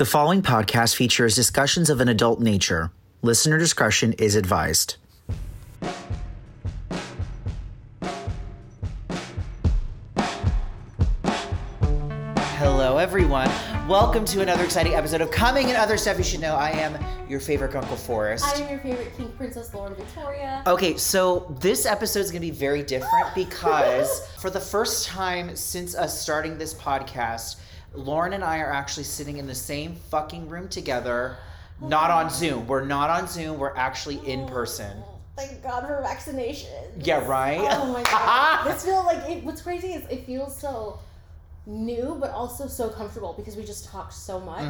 The following podcast features discussions of an adult nature. Listener discretion is advised. Hello, everyone. Welcome to another exciting episode of Coming and Other Stuff You Should Know. I am your favorite Uncle Forrest. I am your favorite King Princess Lauren Victoria. Okay, so this episode is going to be very different because for the first time since us starting this podcast, Lauren and I are actually sitting in the same fucking room together, not on Zoom. We're not on Zoom, we're actually in person. Thank God for vaccination. Yeah, right? Oh my God. this feels like it, what's crazy is it feels so new, but also so comfortable because we just talked so much.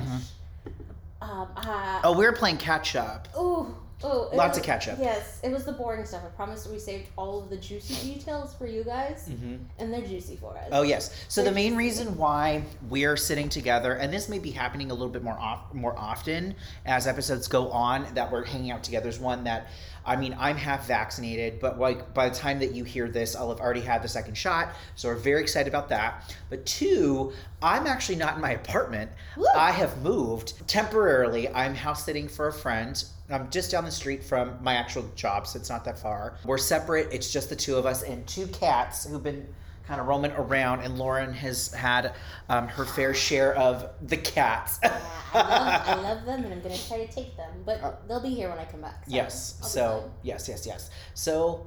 Um, uh, Oh, we were playing catch up. ooh, Oh, it Lots was- of catch-up. Yes, it was the boring stuff. I promise we saved all of the juicy details for you guys, mm-hmm. and they're juicy for us. Oh yes. So the main reason why we're sitting together, and this may be happening a little bit more off, more often as episodes go on, that we're hanging out together is one that, I mean, I'm half vaccinated, but like by the time that you hear this, I'll have already had the second shot, so we're very excited about that. But two, I'm actually not in my apartment. Woo. I have moved temporarily. I'm house sitting for a friend. I'm just down the street from my actual job, so it's not that far. We're separate. It's just the two of us and two cats who've been kind of roaming around, and Lauren has had um, her fair share of the cats. Yeah, I love, I love them, and I'm gonna try to take them, but they'll be here when I come back. so yes. So yes, yes, yes. So,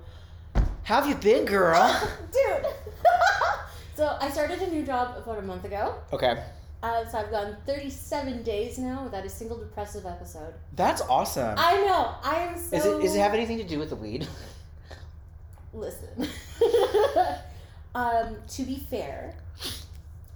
how have you been, girl? dude. so I started a new job about a month ago. okay, Uh, so I've gone 37 days now without a single depressive episode. that's awesome. I know. I am so. Is it? Does it have anything to do with the weed? Listen. um, to be fair,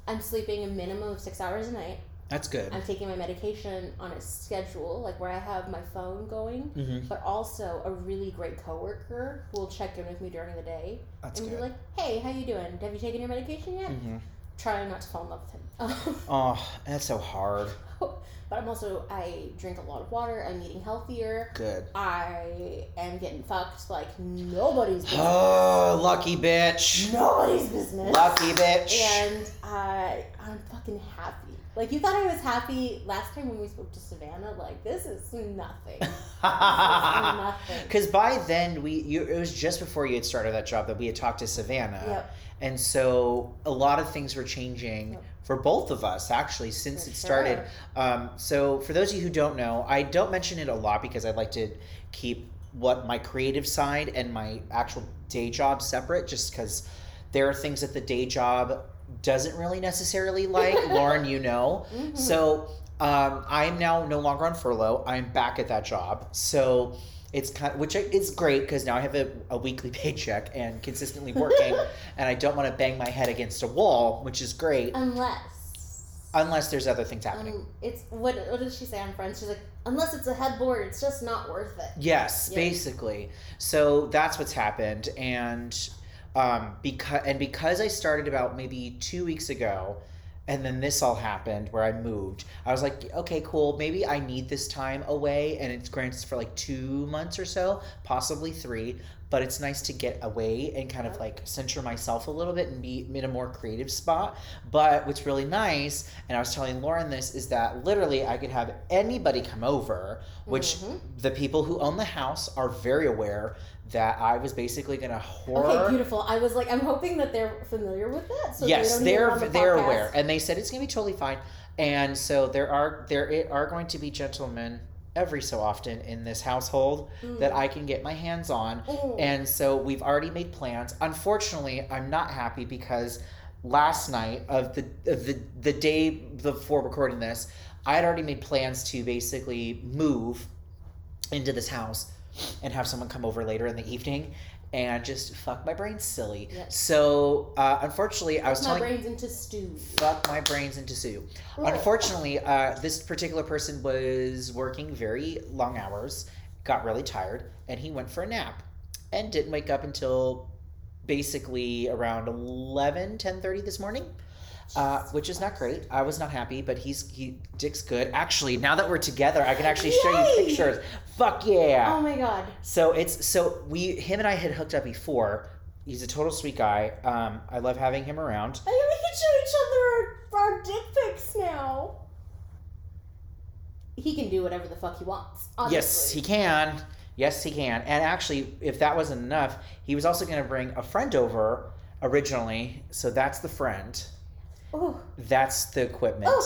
I'm sleeping a minimum of six hours a night. That's good. I'm taking my medication on a schedule, like where I have my phone going, Mhm. but also a really great coworker who will check in with me during the day That's and good. be like, "Hey, how you doing? Have you taken your medication yet?" Mhm. Trying not to fall in love with him. Oh, that's so hard. but I'm also I drink a lot of water. I'm eating healthier. Good. I am getting fucked like nobody's business. Oh, lucky bitch. nobody's business. Lucky bitch. And I I'm fucking happy. Like you thought I was happy last time when we spoke to Savannah. Like this is nothing. nothing. Because by then we, you, it was just before you had started that job that we had talked to Savannah, Yep. And so a lot of things were changing Yep. for both of us actually since For it started. sure. Um, so for those of you who don't know, I don't mention it a lot because I'd like to keep what my creative side and my actual day job separate, just because there are things that the day job doesn't really necessarily like. Lauren, you know. Mhm. So um, I'm now no longer on furlough. I'm back at that job. So it's kind of, which is great because now I have a, a weekly paycheck and consistently working, and I don't want to bang my head against a wall, which is great, Unless. unless there's other things happening. Um, it's what what did she say on Friends? She's like, unless it's a headboard, it's just not worth it. Yes, Yeah. basically. So that's what's happened, and um, because and because I started about maybe two weeks ago, and then this all happened where I moved. I was like, okay, cool. Maybe I need this time away, and it's granted for like two months or so, possibly three. But it's nice to get away and kind of like center myself a little bit and be in a more creative spot. But what's really nice, and I was telling Lauren this, is that literally I could have anybody come over, which Mhm. the people who own the house are very aware that I was basically gonna whore. Okay, beautiful. I was like, I'm hoping that they're familiar with that. So yes, they don't hear it they're the they're podcast. aware, and they said it's gonna be totally fine. And so there are there it are going to be gentlemen every so often in this household that I can get my hands on. Mm. And so we've already made plans. Unfortunately, I'm not happy because last night of the of the the day before recording this, I had already made plans to basically move into this house and have someone come over later in the evening and just fuck my brains silly. So uh, unfortunately, I was my telling brains into stew. fuck my brains into stew. Right. Unfortunately, uh, this particular person was working very long hours, got really tired, and he went for a nap and didn't wake up until basically around 11, 10.30 this morning. Uh, which is not great. I was not happy, but he's he Dick's good. Actually, now that we're together, I can actually show you pictures. Fuck yeah! Oh my god. So it's so we him and I had hooked up before. He's a total sweet guy. Um, I love having him around. I think we can show each other our, our dick pics now. he can do whatever the fuck he wants. Yes, he can. Yes, he can. And actually, if that wasn't enough, he was also going to bring a friend over originally. So that's the friend. Ooh, That's the equipment. ooh.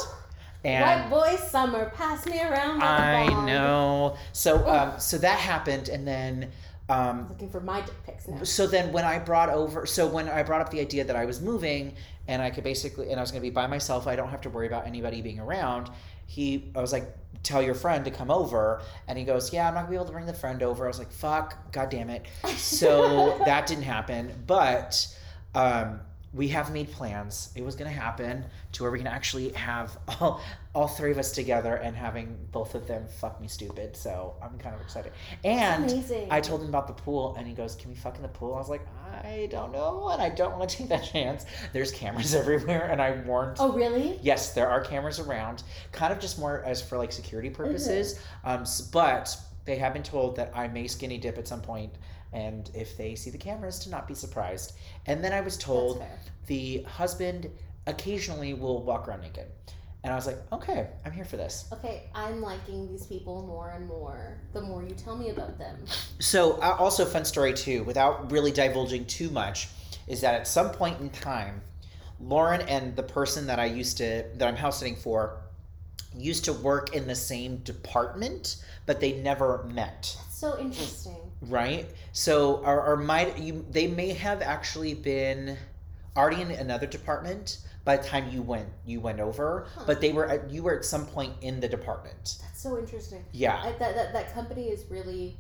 And White boy summer, pass me around. Like I know. So um, so that happened, and then um, Looking for my dick pics now. so then when I brought over, so when I brought up the idea that I was moving and I could basically, and I was going to be by myself, I don't have to worry about anybody being around. He, I was like, tell your friend to come over, and he goes, yeah, I'm not gonna be able to bring the friend over. I was like, fuck, god damn it. So that didn't happen, but um, we have made plans. It was gonna happen to where we can actually have all, all three of us together and having both of them fuck me stupid. So I'm kind of excited. And. I told him about the pool, and he goes, "Can we fuck in the pool?" I was like, "I don't know, and I don't want to take that chance." There's cameras everywhere, and I warned. Oh really? Yes, there are cameras around, kind of just more as for like security purposes. Um, but they have been told that I may skinny dip at some point, and if they see the cameras, to not be surprised. And then I was told the husband occasionally will walk around naked, and I was like, "Okay, I'm here for this." Okay, I'm liking these people more and more the more you tell me about them. So, uh, also fun story too, without really divulging too much, is that at some point in time, Lauren and the person that I used to that I'm house sitting for used to work in the same department, but they never met. That's so interesting. Right? So, or, or might you? They may have actually been already in another department by the time you went you went over, Huh. but they were at, you were at some point in the department. That's so interesting. Yeah, I, that, that that company is really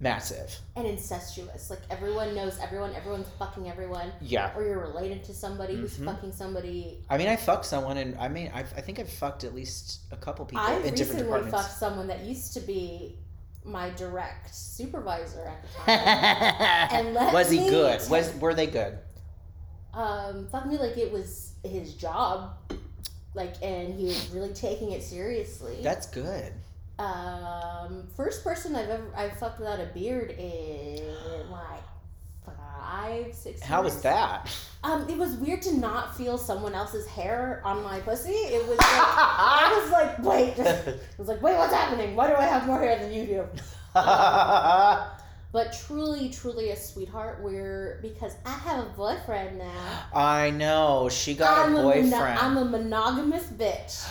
massive. and incestuous. Like everyone knows everyone. Everyone's fucking everyone. Yeah. Or you're related to somebody who's Mhm. fucking somebody. I mean, I fucked someone, and I mean, I've, I think I've fucked at least a couple people I in different recently departments. fucked someone that used to be my direct supervisor at the time. And let was he good? tell- Was were they good? um, fucked me like it was his job. Like, and he was really taking it seriously. That's good. Um, first person I've ever I've fucked without a beard in like five, six. How was that? Um, it was weird to not feel someone else's hair on my pussy. It was like I was like, wait, I was like, wait, what's happening? Why do I have more hair than you do? But truly, truly a sweetheart. We're because I have a boyfriend now. I know she got I'm a mono- boyfriend. I'm a monogamous bitch.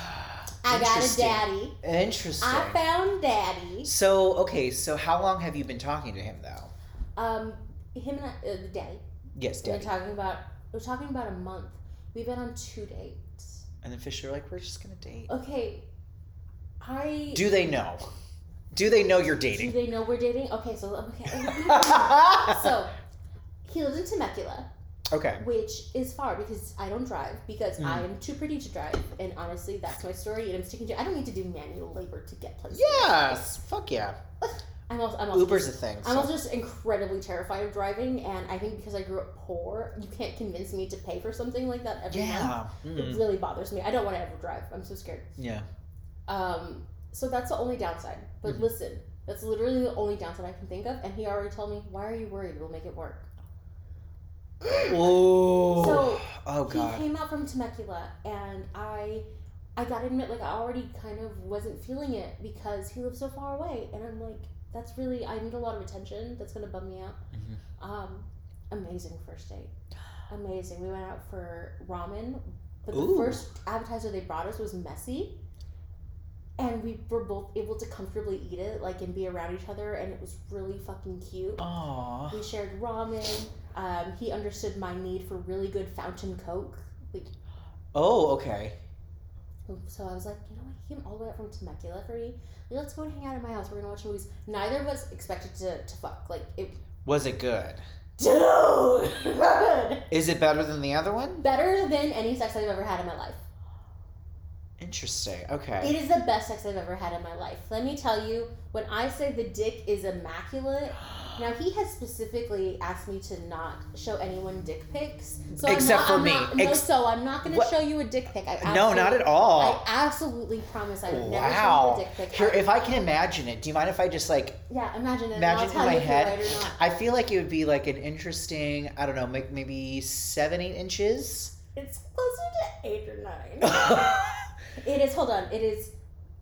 I got a daddy. Interesting. I found daddy. so okay, so how long have you been talking to him though? Um, him and I, uh, the day. Yes, day. We're talking about we're talking about a month. We've been on two dates. And then Fisher like, we're just gonna date. Okay, I Do they know? Do they know you're dating? do they know we're dating? Okay, so okay. so he lives in Temecula, okay. which is far because I don't drive because Mhm. I am too pretty to drive, and honestly, that's my story. And I'm sticking to. I don't need to do manual labor to get places. Yes. Fuck yeah. I'm also. I'm also Uber's just- a thing. I'm also just incredibly terrified of driving, and I think because I grew up poor, you can't convince me to pay for something like that every month. Yeah. It really bothers me. I don't want to ever drive. I'm so scared. Yeah. Um, so that's the only downside. But Mhm. listen, that's literally the only downside I can think of. And he already told me, "Why are you worried? We'll make it work." Oh. So, oh God. he came out from Temecula, and I, I gotta admit, like I already kind of wasn't feeling it because he lives so far away, and I'm like, that's really I need a lot of attention. That's gonna bum me out. Mhm. Um, amazing first date. Amazing. We went out for ramen, but the first appetizer they brought us was messy. And we were both able to comfortably eat it, like, and be around each other, and it was really fucking cute. Aw. We shared ramen. Um, he understood my need for really good fountain coke. Like, Oh, okay. so I was like, you know what? He came all the way up from Temecula for me. Like, let's go and hang out at my house. We're gonna watch movies. Neither of us expected to, to fuck. Like, it, Was it good? dude, Is it better than the other one? better than any sex I've ever had in my life. Interesting. Okay. It is the best sex I've ever had in my life. Let me tell you, when I say the dick is immaculate, now he has specifically asked me to not show anyone dick pics. So Except I'm not, for I'm me. Not, no, Ex- so I'm not going to show you a dick pic. I no, not at all. I absolutely promise I would never show you a dick pic. Here, if I can imagine it, do you mind if I just like yeah, imagine it. imagine in my you if you're head? right. I feel like it would be like an interesting, I don't know, maybe seven, eight inches. It's closer to eight or nine. it is. Hold on. It is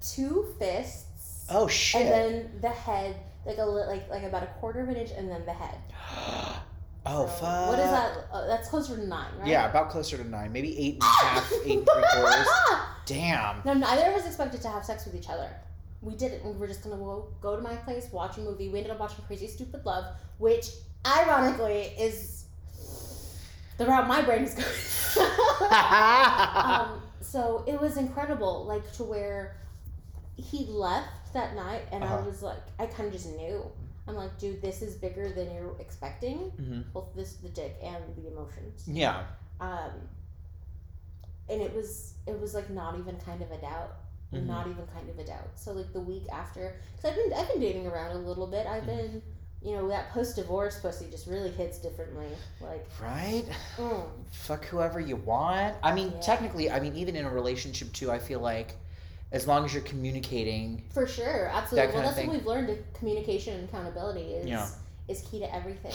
two fists, Oh shit. and then the head, like a li- like like about a quarter of an inch, and then the head. oh So, fuck. What is that? Uh, that's closer to nine, right? Yeah, about closer to nine, maybe eight and a half, eight and three quarters. Damn. No, neither of us expected to have sex with each other. We didn't. We were just gonna go, go to my place, watch a movie. We ended up watching Crazy Stupid Love, which ironically is the route my brain is going. um, so it was incredible, like to where he left that night, and I Uh-huh. was like, I kind of just knew. I'm like, dude, this is bigger than you're expecting. Mhm. Both this, the dick, and the emotions. Yeah. Um, and it was, it was like not even kind of a doubt. Mhm. Not even kind of a doubt. So like the week after, because I've been, I've been dating around a little bit. I've Mhm. been, you know, that post divorce pussy just really hits differently. Like, Right? mm, Fuck whoever you want. I mean, Yeah. technically, I mean, even in a relationship too, I feel like as long as you're communicating. For sure, absolutely. That well, that's what we've learned. that Communication and accountability is Yeah. is key to everything.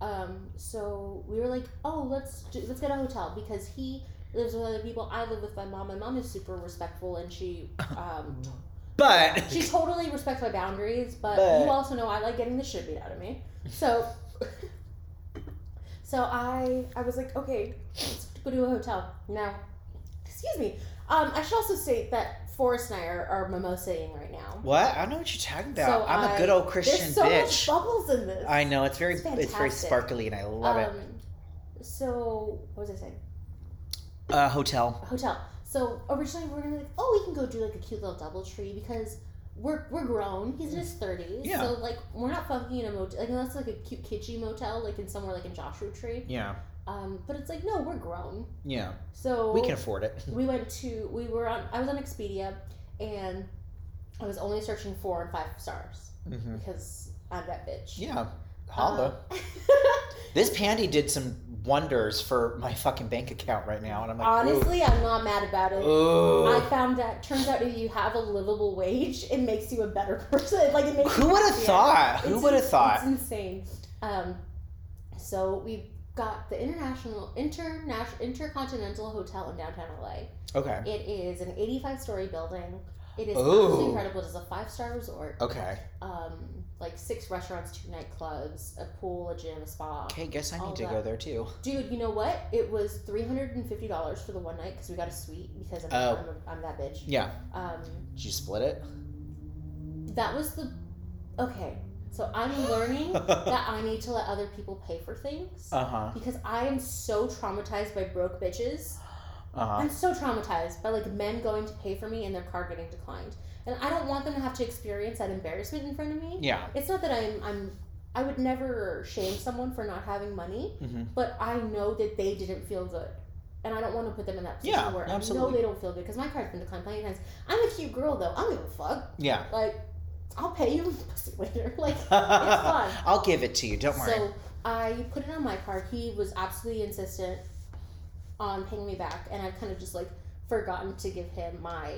Um, so we were like, oh, let's do, let's get a hotel because he lives with other people. I live with my mom. My mom is super respectful and she um, But she totally respects my boundaries. But, But- you also know I like getting the shit beat out of me. So so I I was like, okay, let's go to a hotel now. Excuse me. Um, I should also state that Forrest and I are, are mimosaing right now. what? I don't know what you're talking about. So I'm a I- good old Christian There's so bitch. much bubbles in this. I know it's very It's it's, very sparkly and I love it. um, So what was I saying? Uh, hotel. Hotel. So originally we were gonna like, oh, we can go do like a cute little double tree because we're we're grown. He's in his thirties. Yeah. So like we're not fucking in a motel. Like unless like a cute kitschy motel, like in somewhere like in Joshua Tree. Yeah. Um, but it's like no, we're grown. Yeah. So We can afford it. we went to we were on I was on Expedia and I was only searching four and five stars hmm because I'm that bitch. Yeah. Holla. Um, this pandy did some wonders for my fucking bank account right now, and I'm like, honestly, I'm not mad about it. ooh. I found that turns out if you have a livable wage, it makes you a better person. Like it makes Who would have thought? Who would have thought? It's insane. Um, so we got the international international intercontinental hotel in downtown LA. Okay. It is an 85 story building. It is Ooh. absolutely incredible. It is a five star resort. Okay. Um, like six restaurants, two nightclubs, a pool, a gym, a spa. Okay. Guess I need to that. go there too. Dude, you know what? It was three hundred and fifty dollars for the one night because we got a suite because I'm, Oh. I'm, a, I'm that bitch. Yeah. Um, Did you split it? that was the okay. So I'm learning that I need to let other people pay for things Uh huh. because I am so traumatized by broke bitches. Uh huh. I'm so traumatized by like men going to pay for me and their card getting declined, and I don't want them to have to experience that embarrassment in front of me. Yeah. It's not that I'm I'm I would never shame someone for not having money, Mhm. but I know that they didn't feel good. And I don't want to put them in that position Yeah, where I know they don't feel good because my card's been declined plenty of times. I'm a cute girl though. I don't give a fuck. Yeah. Like, I'll pay you pussy later. Like, it's fun. I'll give it to you. Don't worry. So I put it on my card. He was absolutely insistent on paying me back, and I've kind of just like forgotten to give him my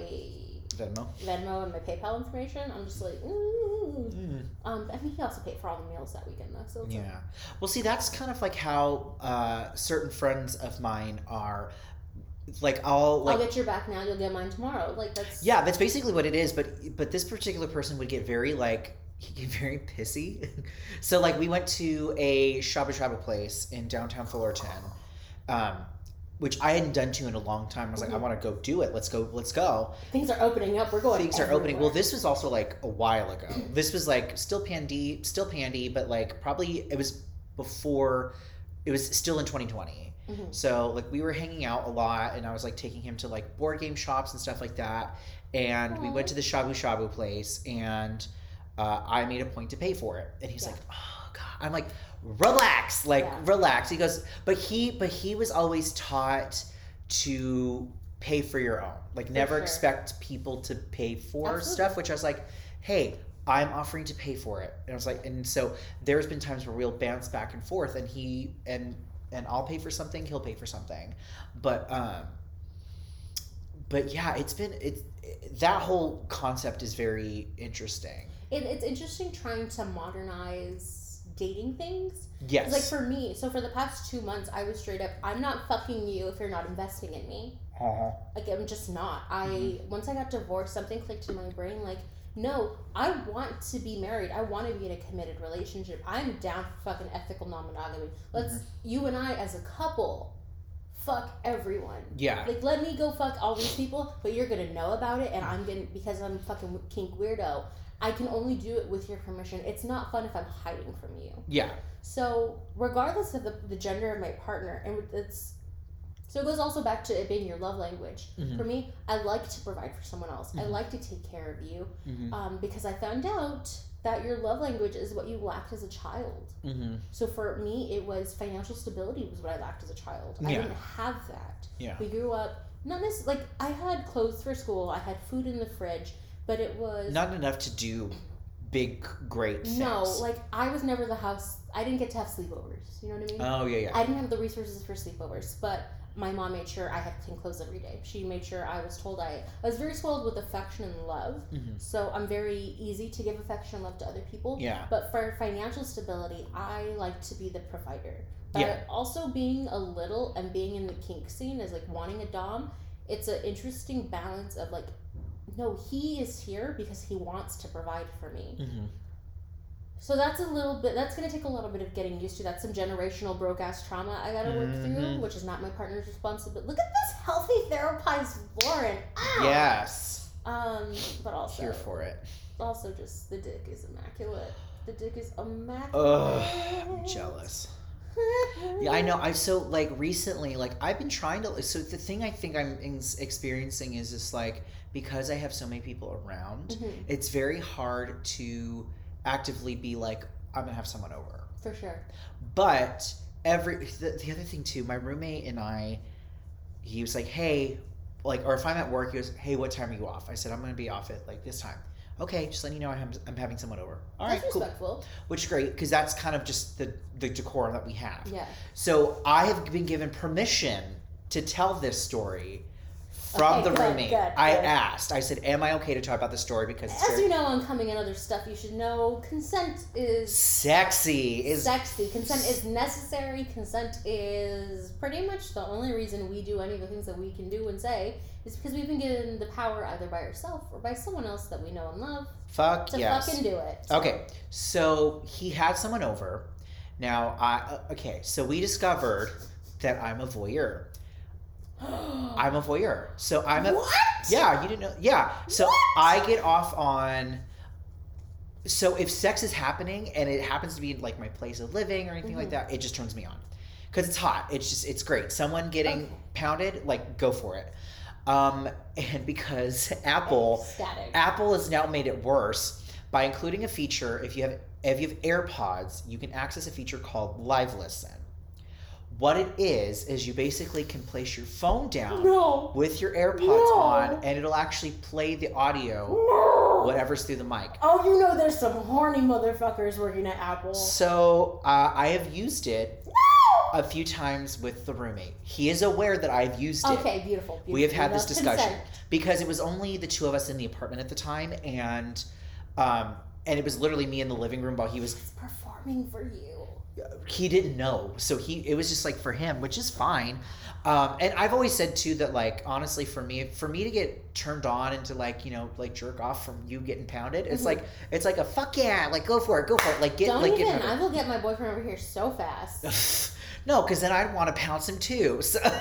Venmo. Venmo and my PayPal information. I'm just like, mm. Mm. um. I mean, he also paid for all the meals that weekend though. So it's like, Yeah. Well, see, that's kind of like how uh, certain friends of mine are. Like, I'll like. I'll get your back now. You'll get mine tomorrow. Like that's Yeah, that's basically what it is. But but this particular person would get very like he get very pissy. so like we went to a shabu shabu place in downtown Fullerton, um, which I hadn't done to in a long time. I was like, I Mhm. want to go do it. Let's go. Let's go. Things are opening up. We're going. Things are opening. Well, this was also like a while ago. This was like still pandy, still pandy, but like probably it was before. It was still in 2020. Mhm. So like we were hanging out a lot, and I was like taking him to like board game shops and stuff like that. And we went to the shabu shabu place, and uh, I made a point to pay for it. And he's Yeah. like, "Oh God!" I'm like, "Relax, like Yeah. relax." He goes, "But he, but he was always taught to pay for your own. Like never sure. expect people to pay for Absolutely. stuff." Which I was like, "Hey." I'm offering to pay for it, and I was like, and so there's been times where we'll bounce back and forth, and he and and I'll pay for something, he'll pay for something. But um but yeah, it's been it's that whole concept is very interesting. It, it's interesting trying to modernize dating things. Yes. Like for me, so for the past two months, I was straight up, I'm not fucking you if you're not investing in me. Uh-huh. Like I'm just not. I Mhm. once I got divorced, something clicked in my brain. Like, no, I want to be married. I want to be in a committed relationship. I'm down for fucking ethical non-monogamy. Let's mm-hmm. you and I as a couple, fuck everyone. Yeah. Like, let me go fuck all these people, but you're gonna know about it, and I'm gonna because I'm fucking kink weirdo. I can only do it with your permission. It's not fun if I'm hiding from you. Yeah. So, regardless of the, the gender of my partner, and it's so it goes also back to it being your love language. Mhm. For me, I like to provide for someone else. I Mhm. like to take care of you Mhm. um, because I found out that your love language is what you lacked as a child. Mhm. So for me, it was financial stability was what I lacked as a child. I didn't have that. Yeah. We grew up not necessarily like I had clothes for school. I had food in the fridge, but it was Not enough to do big, great things. no like I was never the house. I didn't get to have sleepovers. You know what I mean? Oh yeah, yeah. I didn't have the resources for sleepovers, but my mom made sure I had clean clothes every day. She made sure I was told I I was very spoiled with affection and love. Mhm. So I'm very easy to give affection and love to other people. Yeah. But for financial stability, I like to be the provider. But Yeah. also being a little and being in the kink scene is like wanting a dom. It's an interesting balance of like, no, he is here because he wants to provide for me. Mhm. So that's a little bit. That's gonna take a little bit of getting used to. That's some generational broke ass trauma I gotta work through, Mhm. which is not my partner's responsibility. But look at this healthy therapized Lauren. Ow! Yes. Um, but also Here for it. also just the dick is immaculate. The dick is immaculate. Ugh, I'm jealous. Yeah, I know. I so like recently, like I've been trying to. So the thing I think I'm ex- experiencing is just like because I have so many people around, Mhm, it's very hard to actively be like I'm gonna have someone over. for sure. But every the, the other thing too, my roommate and I, he was like, hey, like, or if I'm at work, he goes, hey, what time are you off? I said I'm gonna be off at like this time. Okay, just letting you know I'm, I'm having someone over. All right, That's cool. respectful. Which is great because that's kind of just the the decorum that we have. Yeah. So I have been given permission to tell this story from Okay, the good, roommate. good, I asked. I said, "Am I okay to talk about the story because As very you know, on coming and other stuff, you should know consent is sexy?" Is sexy. Consent is necessary. Consent is pretty much the only reason we do any of the things that we can do and say is because we've been given the power either by ourselves or by someone else that we know and love fuck to yes. fucking do it. Okay, so he had someone over. Now, I uh, okay. So we discovered that I'm a voyeur. I'm a voyeur. So I'm a what? yeah. You didn't know? Yeah. So What? I get off on. So if sex is happening and it happens to be like my place of living or anything like Mhm. that, it just turns me on because it's hot. It's just it's great. Someone getting Okay. pounded, like go for it. Um, and because Apple Static. Apple has now made it worse by including a feature if you have if you have AirPods, you can access a feature called Live Listen. What it is is you basically can place your phone down no. with your AirPods No. on and it'll actually play the audio No. whatever's through the mic. Oh, you know there's some horny motherfuckers working at Apple. So uh, I have used it a few times with the roommate. He is aware that I've used it. Okay, beautiful. beautiful. We have had this discussion consent. because it was only the two of us in the apartment at the time, and um, and it was literally me in the living room while he was. Performing for you. He didn't know, so he it was just like for him, which is fine. Um, and I've always said too that like honestly for me for me to get turned on and to like you know like jerk off from you getting pounded, it's Mhm. like it's like a fuck yeah, like go for it, go for it, like get Don't like even. get. I will get my boyfriend over here so fast. no, because then I'd want to pounce him too. So.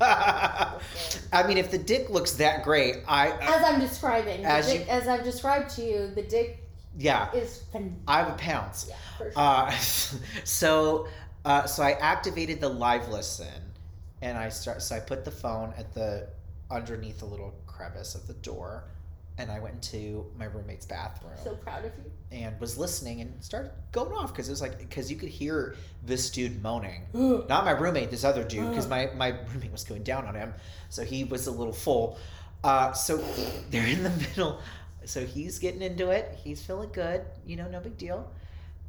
I mean, if the dick looks that great, I, I As I'm describing, As the you- as I've described to you, the dick yeah, is phenomenal. I would pounce. Yeah, for sure. Uh, so, uh, so I activated the live listen, and I start. So I put the phone at the underneath the little crevice of the door, and I went into my roommate's bathroom so proud of you. and was listening and started going off because it was like because you could hear this dude moaning. Not my roommate, this other dude, because my my roommate was going down on him, so he was a little full. Uh, so they're in the middle. So he's getting into it. He's feeling good. You know, no big deal.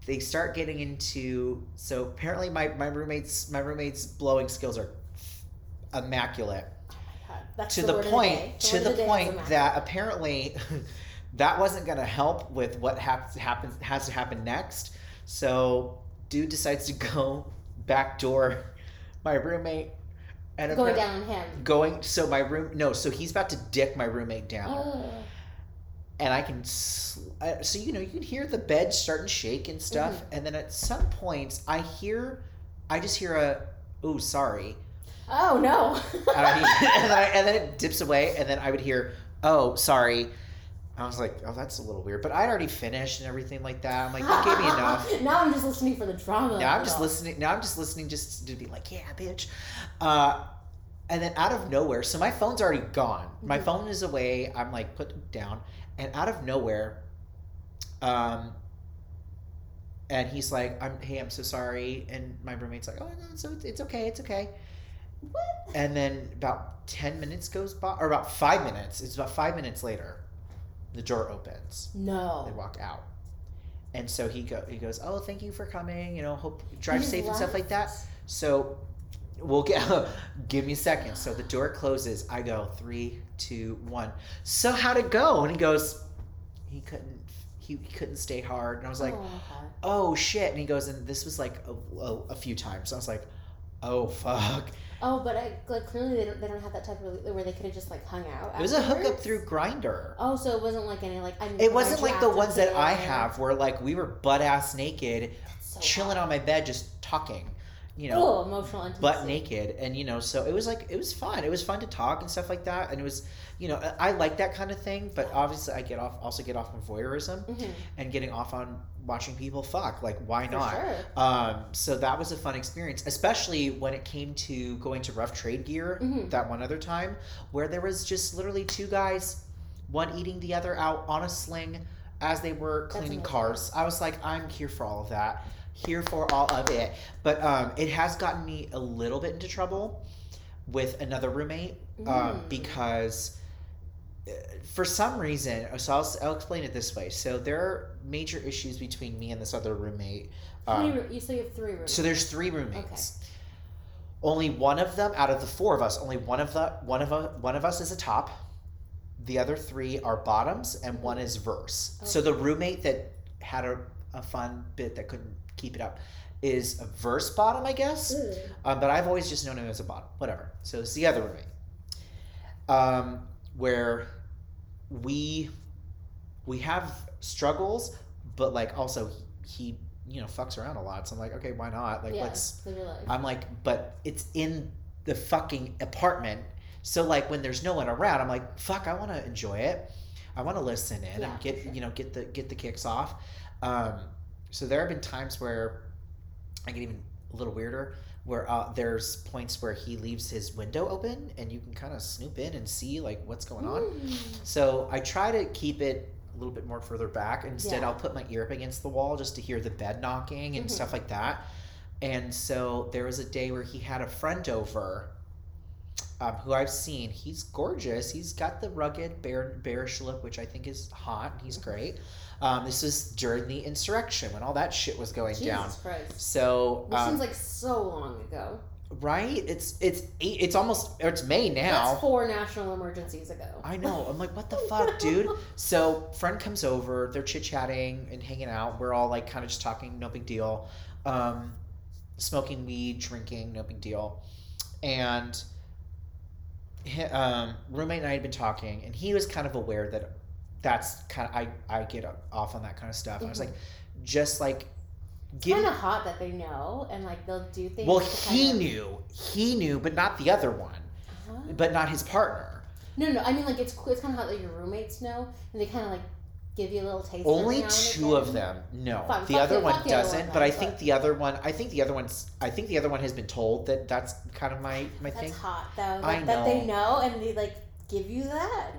They start getting into. So apparently, my my roommate's my roommate's blowing skills are immaculate Oh. That's to the, the, point the to the is point that apparently that wasn't going to help with what happens happens has to happen next. So dude decides to go back door my roommate and Going down him. going. So my room, no. So he's about to dick my roommate down, Ugh. And I can. So you know, you can hear the bed starting to shake and stuff, Mm-hmm. and then at some points, I hear, I just hear a, oh, sorry, Oh no. and, then I, and then it dips away, and then I would hear, "Oh, sorry." I was like, "Oh, that's a little weird," but I'd already finished and everything like that. I'm like, "You gave me enough." now I'm just listening for the drama. Now I'm just all. listening. Now I'm just listening, just to be like, "Yeah, bitch." Uh, and then out of nowhere, so my phone's already gone. My Mhm. phone is away. I'm like put down, and out of nowhere, um, and he's like, "I'm hey, I'm so sorry," and my roommate's like, "Oh no, so it's, it's okay, it's okay." What? And then about 10 minutes goes by, or about five minutes, it's about five minutes later, the door opens. No, they walk out. And so he go he goes, Oh, thank you for coming, you know, hope drive safe and stuff like that. So we'll get give me a second. So the door closes. I go, three, two, one. So how'd it go? And he goes, He couldn't he, he couldn't stay hard. And I was like, oh. Oh shit. And he goes, and this was like a, a, a few times. I was like, Oh fuck. Oh, but I, like clearly they don't, they don't have that type of where they could have just like hung out. It was a hookup through Grindr. Oh, so it wasn't like any like I. It wasn't like the ones that I have where like we were butt ass naked, so chilling hot. on my bed, just talking, you know, oh, emotional intimacy. butt naked, and you know, so it was like it was fun. It was fun to talk and stuff like that, and it was, you know, I I like that kind of thing. But obviously, I get off also get off on voyeurism Mhm, and getting off on watching people fuck. Like, why for not? Sure. Um, so that was a fun experience, especially when it came to going to rough trade gear Mhm. that one other time, where there was just literally two guys, one eating the other out on a sling as they were cleaning cars. I was like, I'm here for all of that, here for all of it. But um, it has gotten me a little bit into trouble with another roommate um, Mm. because uh, for some reason, so I'll, I'll explain it this way. So there are major issues between me and this other roommate. Um, you say you have three rooms. so there's three roommates. Only one of them out of the four of us, only one of the one of a, one of us is a top. The other three are bottoms, and one is verse. So the roommate that had a, a fun bit that couldn't keep it up is a verse bottom, I guess. Ugh. Um, but I've always just known him as a bottom. Whatever. So it's the other roommate. Um, where we we have struggles, but like also he you know fucks around a lot. So I'm like, okay, why not? Like yeah, let's. live your life. I'm like, but it's in the fucking apartment. So like when there's no one around, I'm like, fuck, I want to enjoy it. I want to listen in Yeah, and get sure. you know get the get the kicks off. Um, so there have been times where I get even a little weirder, where uh, there's points where he leaves his window open and you can kind of snoop in and see like what's going on. Mm. So I try to keep it a little bit more further back. Instead, Yeah. I'll put my ear up against the wall just to hear the bed knocking and Mhm. stuff like that. And so there was a day where he had a friend over um, who I've seen. He's gorgeous. He's got the rugged, bear, bearish look, which I think is hot. He's Mm-hmm. great. Um, this was during the insurrection when all that shit was going Jesus down. Christ. So, This um, seems like so long ago. right? It's it's eight, it's almost it's May now. That's four national emergencies ago. I know. I'm like, what the fuck, dude? So friend comes over, they're chit chatting and hanging out. We're all like kind of just talking, no big deal. Um, smoking weed, drinking, no big deal. And um, roommate and I had been talking, and he was kind of aware that that's kind of I I get off on that kind of stuff. And I was Mhm. like, just like It's give. kind of hot that they know and like they'll do things. Well, he kind of- knew, he knew, but not the other one, Huh? but not his partner. No, no, I mean like it's it's kind of hot that your roommates know and they kind of like give you a little taste. Only two of them. No, Fine, the fuck other the- one the other doesn't. one but I think the other one. I think the other one's. I think the other one has been told that that's kind of my my That's thing. hot though. I Like, That they know. know and they like give you that.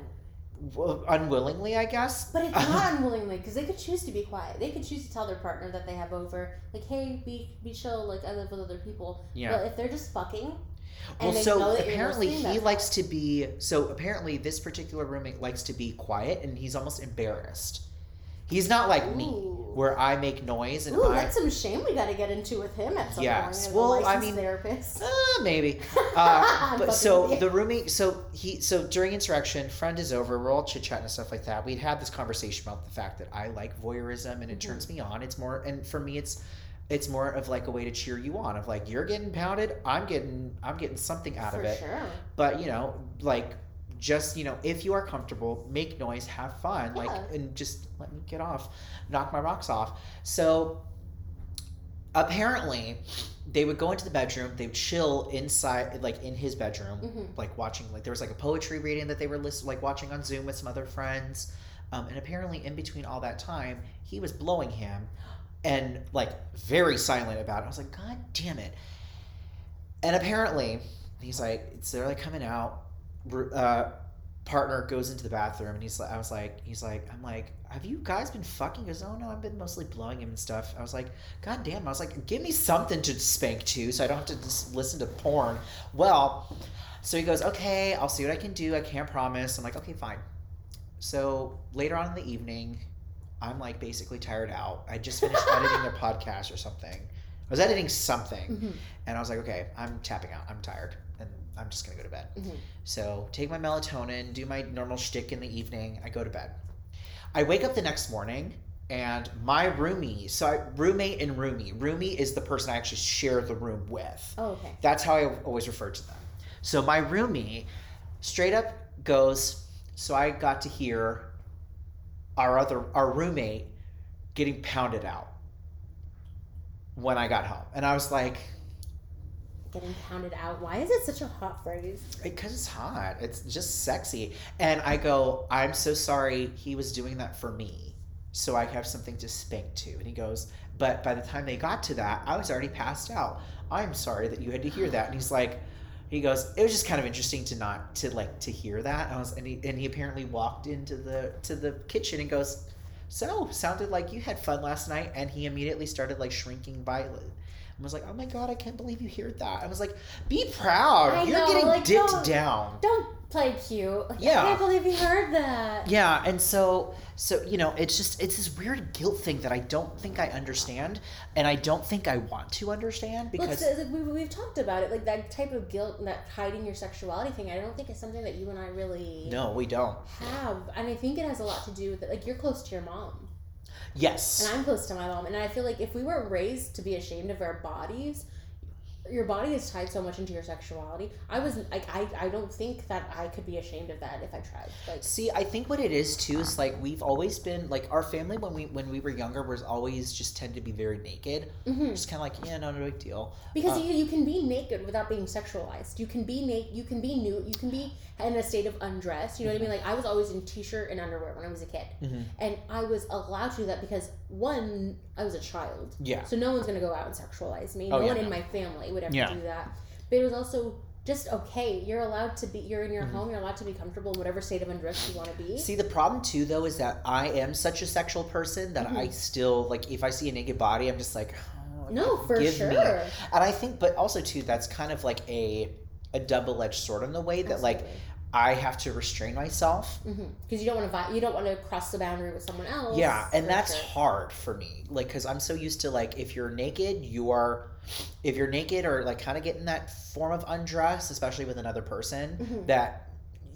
Unwillingly, I guess. But it's not unwillingly because they could choose to be quiet. They could choose to tell their partner that they have over, like, "Hey, be be chill. Like, I live with other people." Yeah. But if they're just fucking, and Well, so know that you're apparently he likes to be. So apparently this particular roommate likes to be quiet, and he's almost embarrassed. He's not like me, where I make noise and Ooh, I. that's some shame we got to get into with him at some Yes. point. Well, I mean- therapist. Uh, maybe. Uh, but so the roommate, so he, so during insurrection, friend is over. We're all chit chatting and stuff like that. We'd had this conversation about the fact that I like voyeurism and it Mhm. turns me on. It's more, and for me, it's, it's more of like a way to cheer you on of like you're getting pounded i'm getting i'm getting something out For of it sure. but you know like just you know if you are comfortable make noise have fun like and just let me get off knock my rocks off. So apparently they would go into the bedroom they would chill inside like in his bedroom hmm like watching like there was like a poetry reading that they were list- like watching on zoom with some other friends. Um, and apparently in between all that time he was blowing him and like very silent about it. I was like god damn it. And apparently he's like so they're like coming out uh, partner goes into the bathroom and he's like i was like he's like i'm like have you guys been fucking he goes oh no i've been mostly blowing him and stuff. I was like god damn. I was like give me something to spank to so i don't have to just listen to porn. Well so he goes okay i'll see what i can do. I can't promise. I'm like okay fine. So later on in the evening i'm like basically tired out. I just finished editing a podcast or something. I was editing something hmm and I was like, okay, I'm tapping out. I'm tired, and I'm just gonna go to bed. Mhm. So take my melatonin, do my normal shtick in the evening. I go to bed. I wake up the next morning, and my roomie. So I, roommate and roomie. Roomie is the person I actually share the room with. Oh, okay. That's how I always refer to them. So my roomie, straight up goes. So I got to hear our other our roommate getting pounded out when I got home, and I was like. Getting pounded out. Why is it such a hot phrase? Because it's hot. It's just sexy. And I go, I'm so sorry he was doing that for me. So I have something to spank to. And he goes, But by the time they got to that, I was already passed out. I'm sorry that you had to hear that. And he's like, he goes, it was just kind of interesting to not to like to hear that. I was and he and he apparently walked into the to the kitchen and goes, So, sounded like you had fun last night, and he immediately started like shrinking violet. I was like, oh my god, I can't believe you heard that. I was like, be proud. I You're know, getting like, dipped don't- down. Don't play cute. Like, Yeah. I can't believe you heard that. Yeah, and so so you know, it's just it's this weird guilt thing that I don't think I understand, and I don't think I want to understand Well, because it's, uh, we, we've talked about it, like that type of guilt and that hiding your sexuality thing. I don't think it's something that you and I really no, we don't. have, and I think it has a lot to do with it. Like you're close to your mom, Yes. and I'm close to my mom, and I feel like if we were raised to be ashamed of our bodies, your body is tied so much into your sexuality. I was like, I, I don't think that I could be ashamed of that if I tried. Like, See, I think what it is too is like we've always been like our family when we when we were younger was always just tend to be very naked. mhm. Just kind of like yeah, no, no big deal. because Uh, you, you can be naked without being sexualized. You can be naked. You can be nude. You can be in a state of undress. You know what I mean? Like I was always in t-shirt and underwear when I was a kid, Mhm. and I was allowed to do that because one, I was a child, Yeah. so no one's gonna go out and sexualize me. Oh, no yeah, one in my family would ever Yeah. do that. But it was also just okay. You're allowed to be. You're in your Mhm. home. You're allowed to be comfortable in whatever state of undress you want to be. See, the problem too, though, is that I am such a sexual person that I still like. If I see a naked body, I'm just like, oh, no, for sure. me. And I think, but also too, that's kind of like a a double edged sword in the way that like I have to restrain myself. because you don't want to vi- you don't want to cross the boundary with someone else. Yeah, and that's sure. hard for me. Like, cause I'm so used to like if you're naked, you are. If you're naked or like kind of getting that form of undress, especially with another person, Mhm. that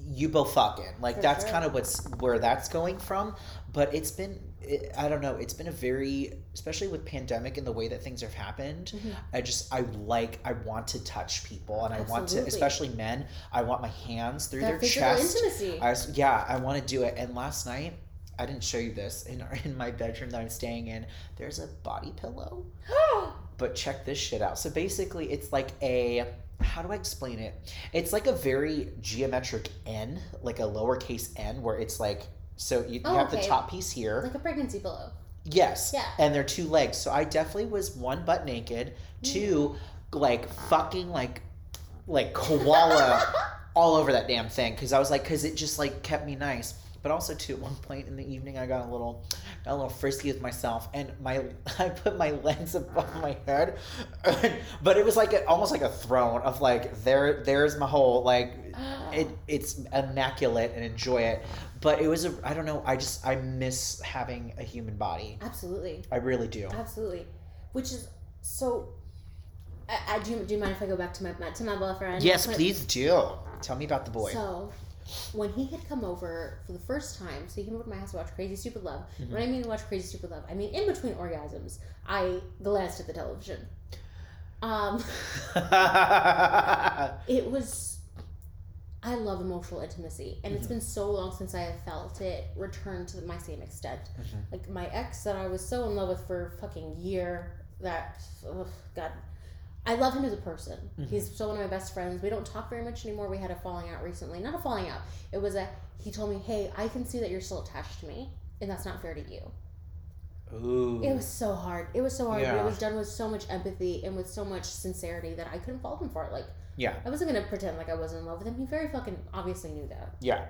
you both fucking like For that's sure. kind of what's where that's going from but it's been it, i don't know it's been a very especially with pandemic and the way that things have happened Mhm. i just i like i want to touch people and i want to especially men i want my hands through that their chest intimacy. I was, yeah i want to do it and last night i didn't show you this in our, in my bedroom that i'm staying in there's a body pillow but check this shit out. So basically, it's like a how do I explain it? It's like a very geometric N, like a lowercase n, where it's like so you, you Oh, have the top piece here. like a pregnancy pillow. yes. Yeah. And they're two legs. So I definitely was one butt naked, mm. two like fucking like like koala all over that damn thing because I was like because it just like kept me nice. But also too, at one point in the evening, I got a little, got a little frisky with myself, and my I put my legs above my head, but it was like a, almost like a throne of like there, there's my whole like it, it's immaculate and enjoy it. But it was a I don't know I just I miss having a human body. Absolutely, I really do. absolutely. Which is so. I, I do. Do you mind if I go back to my to my boyfriend? Yes, please do. Tell me about the boy. So, when he had come over for the first time, so he came over to my house to watch Crazy Stupid Love. Mhm. When I mean watch Crazy Stupid Love, I mean in between orgasms, I glanced at the television. Um, it was. I love emotional intimacy, and it's Mhm. been so long since I have felt it return to my same extent. Mhm. Like my ex that I was so in love with for a fucking year that, ugh, God, I love him as a person. Mhm. He's still one of my best friends. We don't talk very much anymore. We had a falling out recently. Not a falling out. It was a he told me, "Hey, I can see that you're still attached to me, and that's not fair to you." Ooh. It was so hard. It was so hard, but Yeah. it was done with so much empathy and with so much sincerity that I couldn't fault him for it. Like Yeah. I wasn't gonna pretend like I wasn't in love with him. He very fucking obviously knew that. Yeah.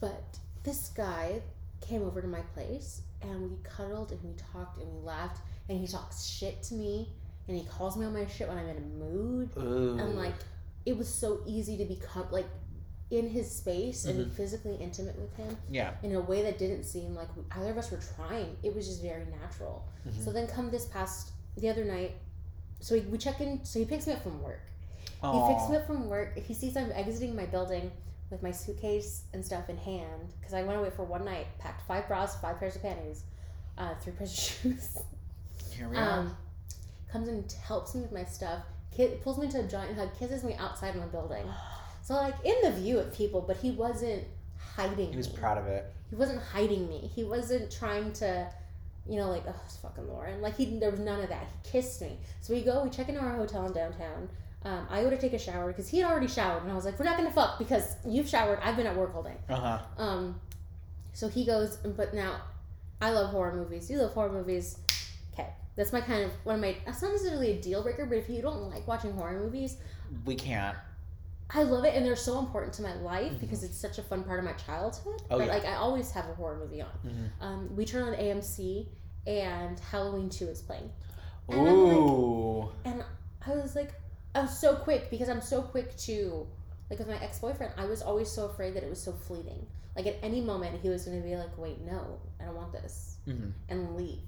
But this guy came over to my place and we cuddled and we talked and we laughed and he talks shit to me and he calls me on my shit when I'm in a mood Ooh. and like it was so easy to become like in his space and be Mhm. physically intimate with him Yeah. in a way that didn't seem like either of us were trying. It was just very natural. Mhm. So then come this past the other night, so we, we check in. So he picks me up from work. He Aw. picks me up from work. He sees I'm exiting my building with my suitcase and stuff in hand because I went away for one night. Packed five bras, five pairs of panties, uh, three pairs of shoes. Here we are. Um, comes and helps me with my stuff. Pulls me into a giant hug. Kisses me outside my building. So like in the view of people, but he wasn't hiding. He was me. proud of it. He wasn't hiding me. He wasn't trying to, you know, like, oh, it's fucking Lauren. Like, he there was none of that. He kissed me. So we go, we check into our hotel in downtown. Um, I go to take a shower because he had already showered, and I was like, we're not gonna fuck because you've showered. I've been at work all day. Uh huh. Um, so he goes, but now, I love horror movies. You love horror movies. Okay, that's my kind of one of my. That's not necessarily a deal breaker, but if you don't like watching horror movies, We can't. I love it, and they're so important to my life because it's such a fun part of my childhood. Mm-hmm. Oh, but yeah. like I always have a horror movie on. Mhm. Um, we turn on AMC, and Halloween Two is playing, And I'm like- and I was like, I was so quick because I'm so quick to, like with my ex boyfriend, I was always so afraid that it was so fleeting. Like at any moment he was gonna be like, wait, no, I don't want this, Mhm. and leave.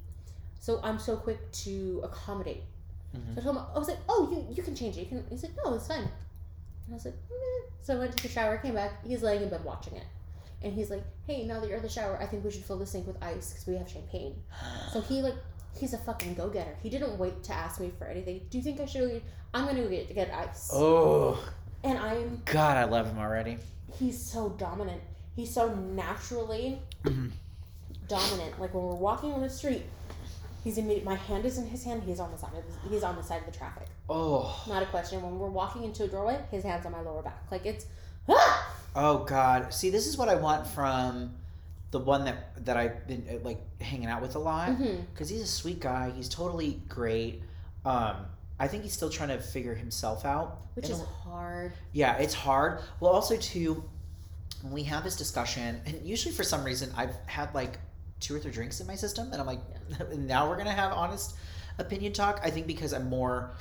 So I'm so quick to accommodate. Mhm. So I told him, I was like, oh, you you can change it. You can. He's like, no, it's fine. And I was like, "Meh." so I went to the shower, came back. He's laying in bed watching it, and he's like, hey, now that you're in the shower, I think we should fill the sink with ice because we have champagne. So he like he's a fucking go getter. He didn't wait to ask me for anything. Do you think I should? I'm gonna go get, get ice. Oh And I'm God, I love him already. he's so dominant. He's so naturally Mhm. dominant. Like when we're walking on the street, he's immediate. My hand is in his hand. He's on the side of the, he's on the side of the traffic. Oh. Not a question. When we're walking into a doorway, his hand's on my lower back. Like it's ah! Oh God. See, this is what I want from the one that that I've been uh, like hanging out with a lot. Because he's a sweet guy. He's totally great. Um, I think he's still trying to figure himself out. which is a- hard. yeah, it's hard. Well, also too, when we have this discussion, and usually for some reason I've had like two or three drinks in my system, and I'm like, now we're gonna have honest opinion talk. I think because I'm more.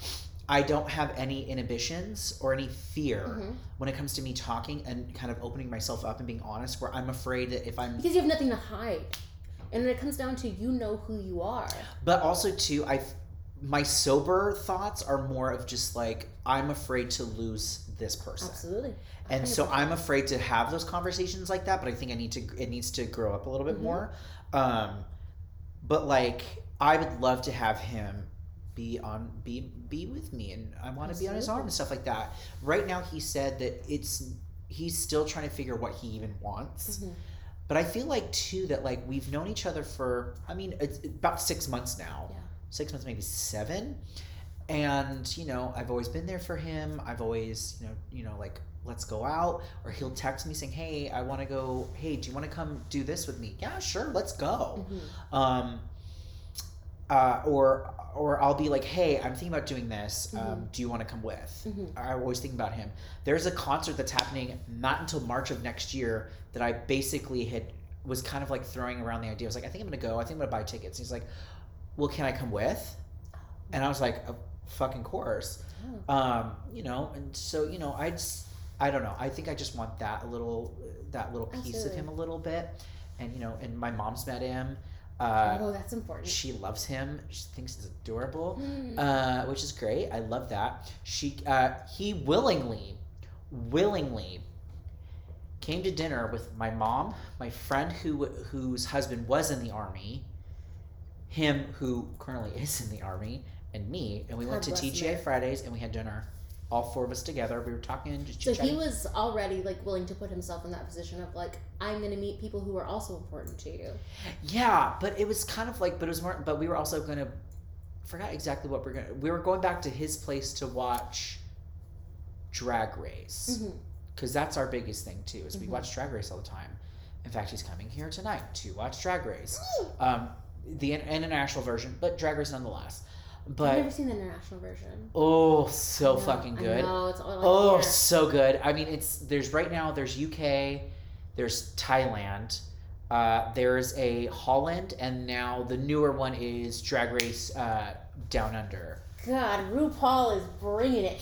I don't have any inhibitions or any fear Mhm. when it comes to me talking and kind of opening myself up and being honest. Where I'm afraid that if I'm Because you have nothing to hide. And it comes down to you know who you are. But also too, I my sober thoughts are more of just like I'm afraid to lose this person, Absolutely. and so 100%. I'm afraid to have those conversations like that. But I think I need to it needs to grow up a little bit Mhm. more. Um, but like I would love to have him be on be be with me, and I want to be on his arm and stuff like that. Right now, he said that it's he's still trying to figure what he even wants. Mhm. But I feel like too that like we've known each other for I mean it's about six months now, Yeah. six months maybe seven, and you know I've always been there for him. I've always you know you know like let's go out or he'll text me saying hey I want to go hey do you want to come do this with me yeah sure let's go Mhm. um uh, or or I'll be like hey I'm thinking about doing this um, Mhm. do you want to come with Mhm. I always think about him. There's a concert that's happening not until March of next year that I basically had was kind of like throwing around the idea. I was like, I think I'm gonna go. I think I'm gonna buy tickets. And he's like, Well, can I come with? And I was like, Of fucking course. Oh. Um, you know, and so you know, I just I don't know. I think I just want that little that little piece of him a little bit. And you know, and my mom's met him. Uh, oh, that's important. she loves him. She thinks he's adorable Mm. uh, which is great. I love that. She, uh, he willingly, willingly came to dinner with my mom, my friend who whose husband was in the army, him who currently is in the army, and me, and we went to TGI Fridays and we had dinner. All four of us together. We were talking and just So he was already like willing to put himself in that position of like I'm going to meet people who are also important to you. Yeah, but it was kind of like, but it was more. But we were also gonna. Forgot exactly what we're gonna. We were going back to his place to watch. Drag Race. Because that's our biggest thing too is we Mhm. watch drag race all the time in fact he's coming here tonight to watch drag race um, the in- international version but drag race nonetheless I've never seen the international version. oh so fucking good know, I oh hear. so good i mean it's there's right now there's uk there's thailand uh, there's a holland and now the newer one is drag race uh, down under God, RuPaul is bringing it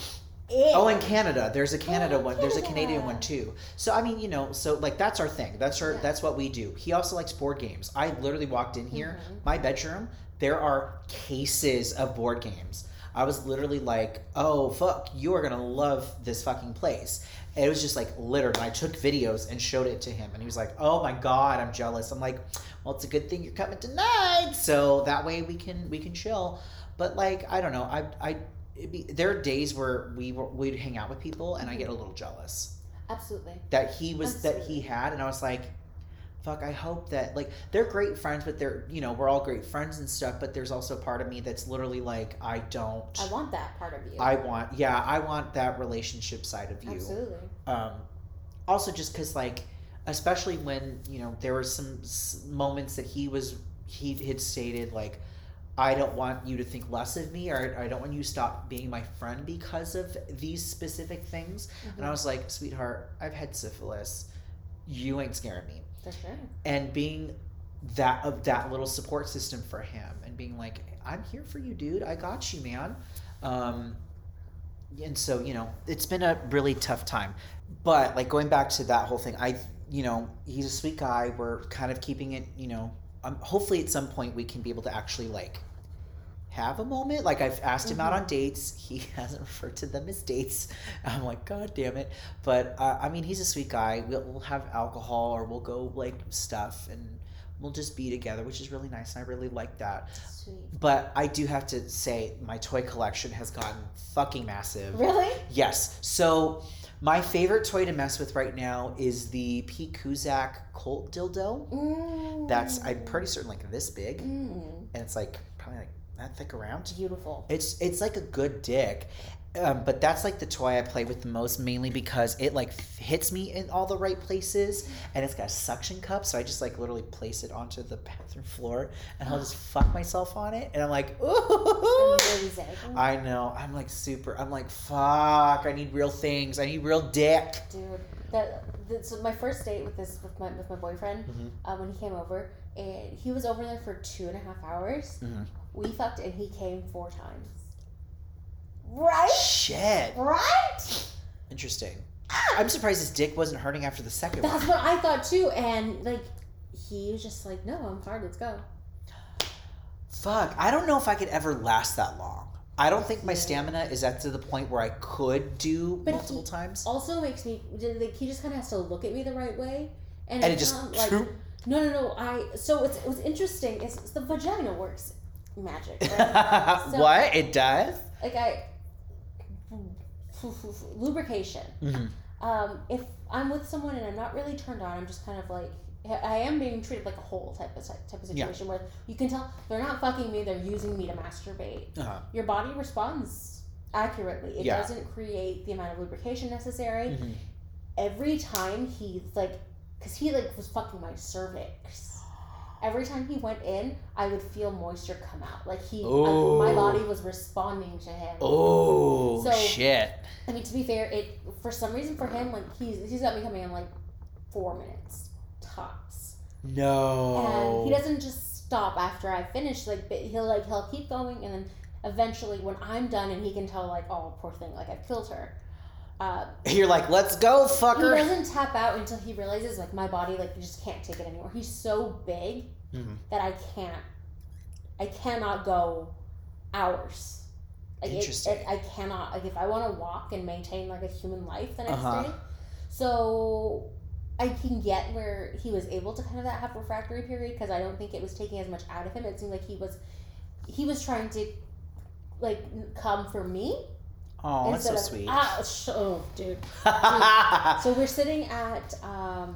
in. Oh, in Canada, there's a Canada Oh, one. There's a Canadian one too. So I mean, you know, so like that's our thing. That's our Yeah. that's what we do. He also likes board games. I literally walked in here, Mhm. my bedroom. There are cases of board games. I was literally like, "Oh fuck, you are gonna love this fucking place." And it was just like littered. And I took videos and showed it to him, and he was like, "Oh my god, I'm jealous." I'm like, "Well, it's a good thing you're coming tonight, so that way we can we can chill." But like, I don't know. I I be, there are days where we were, we'd hang out with people, and I mm-hmm. get a little jealous Absolutely. that he was that he had, and I was like, "Fuck, I hope that like they're great friends, but they're you know we're all great friends and stuff, but there's also part of me that's literally like I don't." I want that part of you. I want, yeah, I want that relationship side of you. Absolutely. Um, also, just because, like, especially when you know there were some moments that he was he had stated like, I don't want you to think less of me, or I don't want you to stop being my friend because of these specific things. And I was like, sweetheart, I've had syphilis. You ain't scaring me. For sure. And being that of that little support system for him, and being like, I'm here for you, dude. I got you, man. Um, and so you know it's been a really tough time but like going back to that whole thing i you know he's a sweet guy we're kind of keeping it you know um, hopefully at some point we can be able to actually like have a moment like i've asked him out on dates he hasn't referred to them as dates i'm like god damn it but uh, i mean he's a sweet guy we'll, we'll have alcohol or we'll go like stuff and we'll just be together which is really nice and i really like that Sweet. but i do have to say my toy collection has gotten fucking massive Really? Yes. So my favorite toy to mess with right now is the Pete Kuzak Colt dildo. Mm. That's I'm pretty certain like this big, and Mm. it's like probably like that thick around. Beautiful. It's it's like a good dick. Um, but that's like the toy I play with the most, mainly because it like hits me in all the right places, and it's got a suction cup, so I just like literally place it onto the bathroom floor, and I'll just fuck myself on it, and I'm like, ooh. Amazing. I know. I'm like super. I'm like, fuck. I need real things. I need real dick. Dude, that, that so my first date with this with my with my boyfriend Mhm. uh, when he came over and he was over there for two and a half hours. Mhm. We fucked and he came four times. Right? Shit. Right? Interesting. I'm surprised his dick wasn't hurting after the second That's one. That's what I thought too. And like he was just like, no, I'm hard. Let's go. Fuck. I don't know if I could ever last that long. I don't think my stamina is at to the point where I could do But multiple times. Also makes me like he just kind of has to look at me the right way, and, And it it just- like no no no. I so what's what's interesting is the vagina works magic. Right? So- what? It does? like I lubrication. hmm Um, if I'm with someone and I'm not really turned on, I'm just kind of like I am being treated like a whole type of type of Yeah. situation where you can tell they're not fucking me; they're using me to masturbate. Uh-huh. Your body responds accurately. It Yeah. doesn't create the amount of lubrication necessary. Mhm. Every time he's like, cause he like was fucking my cervix. Every time he went in, I would feel moisture come out. Like he, my oh. body was responding to him. Oh, So- shit. I mean, to be fair, it for some reason for him, like he's he's got me coming in like four minutes tops, No. and he doesn't just stop after I finish. Like but he'll like he'll keep going, and then eventually when I'm done, and he can tell like, oh poor thing, like I've killed her. Uh, You're like, let's go, fucker. he doesn't tap out until he realizes like my body like just can't take it anymore. He's so big Mhm. that I can't, I cannot go hours. Like it, Interesting. it, I cannot like if I want to walk and maintain like a human life the next Uh-huh. day. So I can get where he was able to kind of that have refractory period because I don't think it was taking as much out of him. It seemed like he was he was trying to like come for me Oh, that's so of sweet. ah sh- oh dude. So we're sitting at um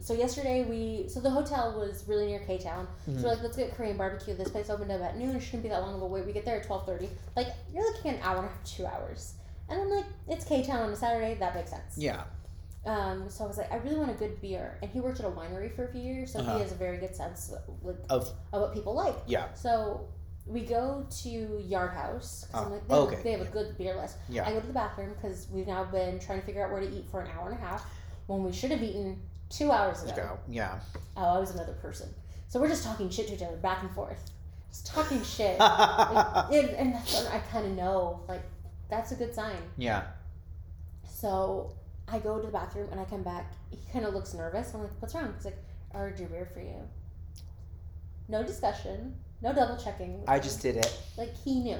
so yesterday we so the hotel was really near K Town. So Mhm. we're like, let's get Korean barbecue. This place opened up at noon. It shouldn't be that long of a wait. We get there at twelve thirty. Like you're looking at an hour and a half, two hours. And I'm like, it's K Town on a Saturday. That makes sense. yeah. Um, so I was like, I really want a good beer. And he worked at a winery for a few years, so Uh-huh. he has a very good sense of, like, Of of what people like. yeah. So we go to Yard House. 'cause I'm Oh, like, they, have, okay. they have a good beer list. Yeah. I go to the bathroom because we've now been trying to figure out where to eat for an hour and a half when we should have eaten two hours ago. Go. Yeah. Oh, I was another person. So we're just talking shit to each other back and forth. Just talking shit. Like, and, and that's when I kind of know, like, that's a good sign. yeah. So I go to the bathroom and I come back. He kind of looks nervous. I'm like, what's wrong? He's like, I ordered your beer for you. No discussion, no double checking. I just did it. like he knew.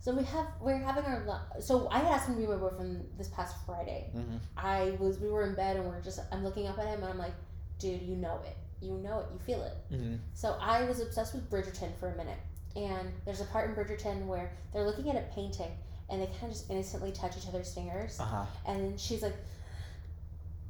So we have we're having our lu- so I had asked him to be my boyfriend this past Friday. hmm I was we were in bed and we're just I'm looking up at him and I'm like, dude, you know it, you know it, you feel it. hmm So I was obsessed with Bridgerton for a minute, and there's a part in Bridgerton where they're looking at a painting and they kind of just innocently touch each other's fingers, Uh huh. and she's like,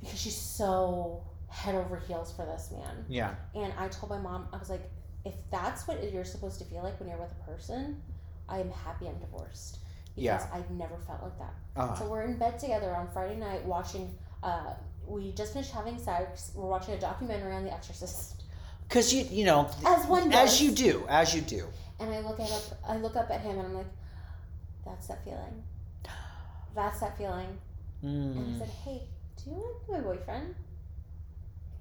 because she's so head over heels for this man. Yeah. And I told my mom, I was like, if that's what you're supposed to feel like when you're with a person, I am happy I'm divorced. Because Yeah. I've never felt like that. Uh So we're in bed together on Friday night watching. Uh, we just finished having sex. We're watching a documentary on The Exorcist, Because you you know as one does. as you do as you do. And I look at up. I look up at him and I'm like, "That's that feeling. That's that feeling." And I Mm. said, "Hey, do you want to be my boyfriend?"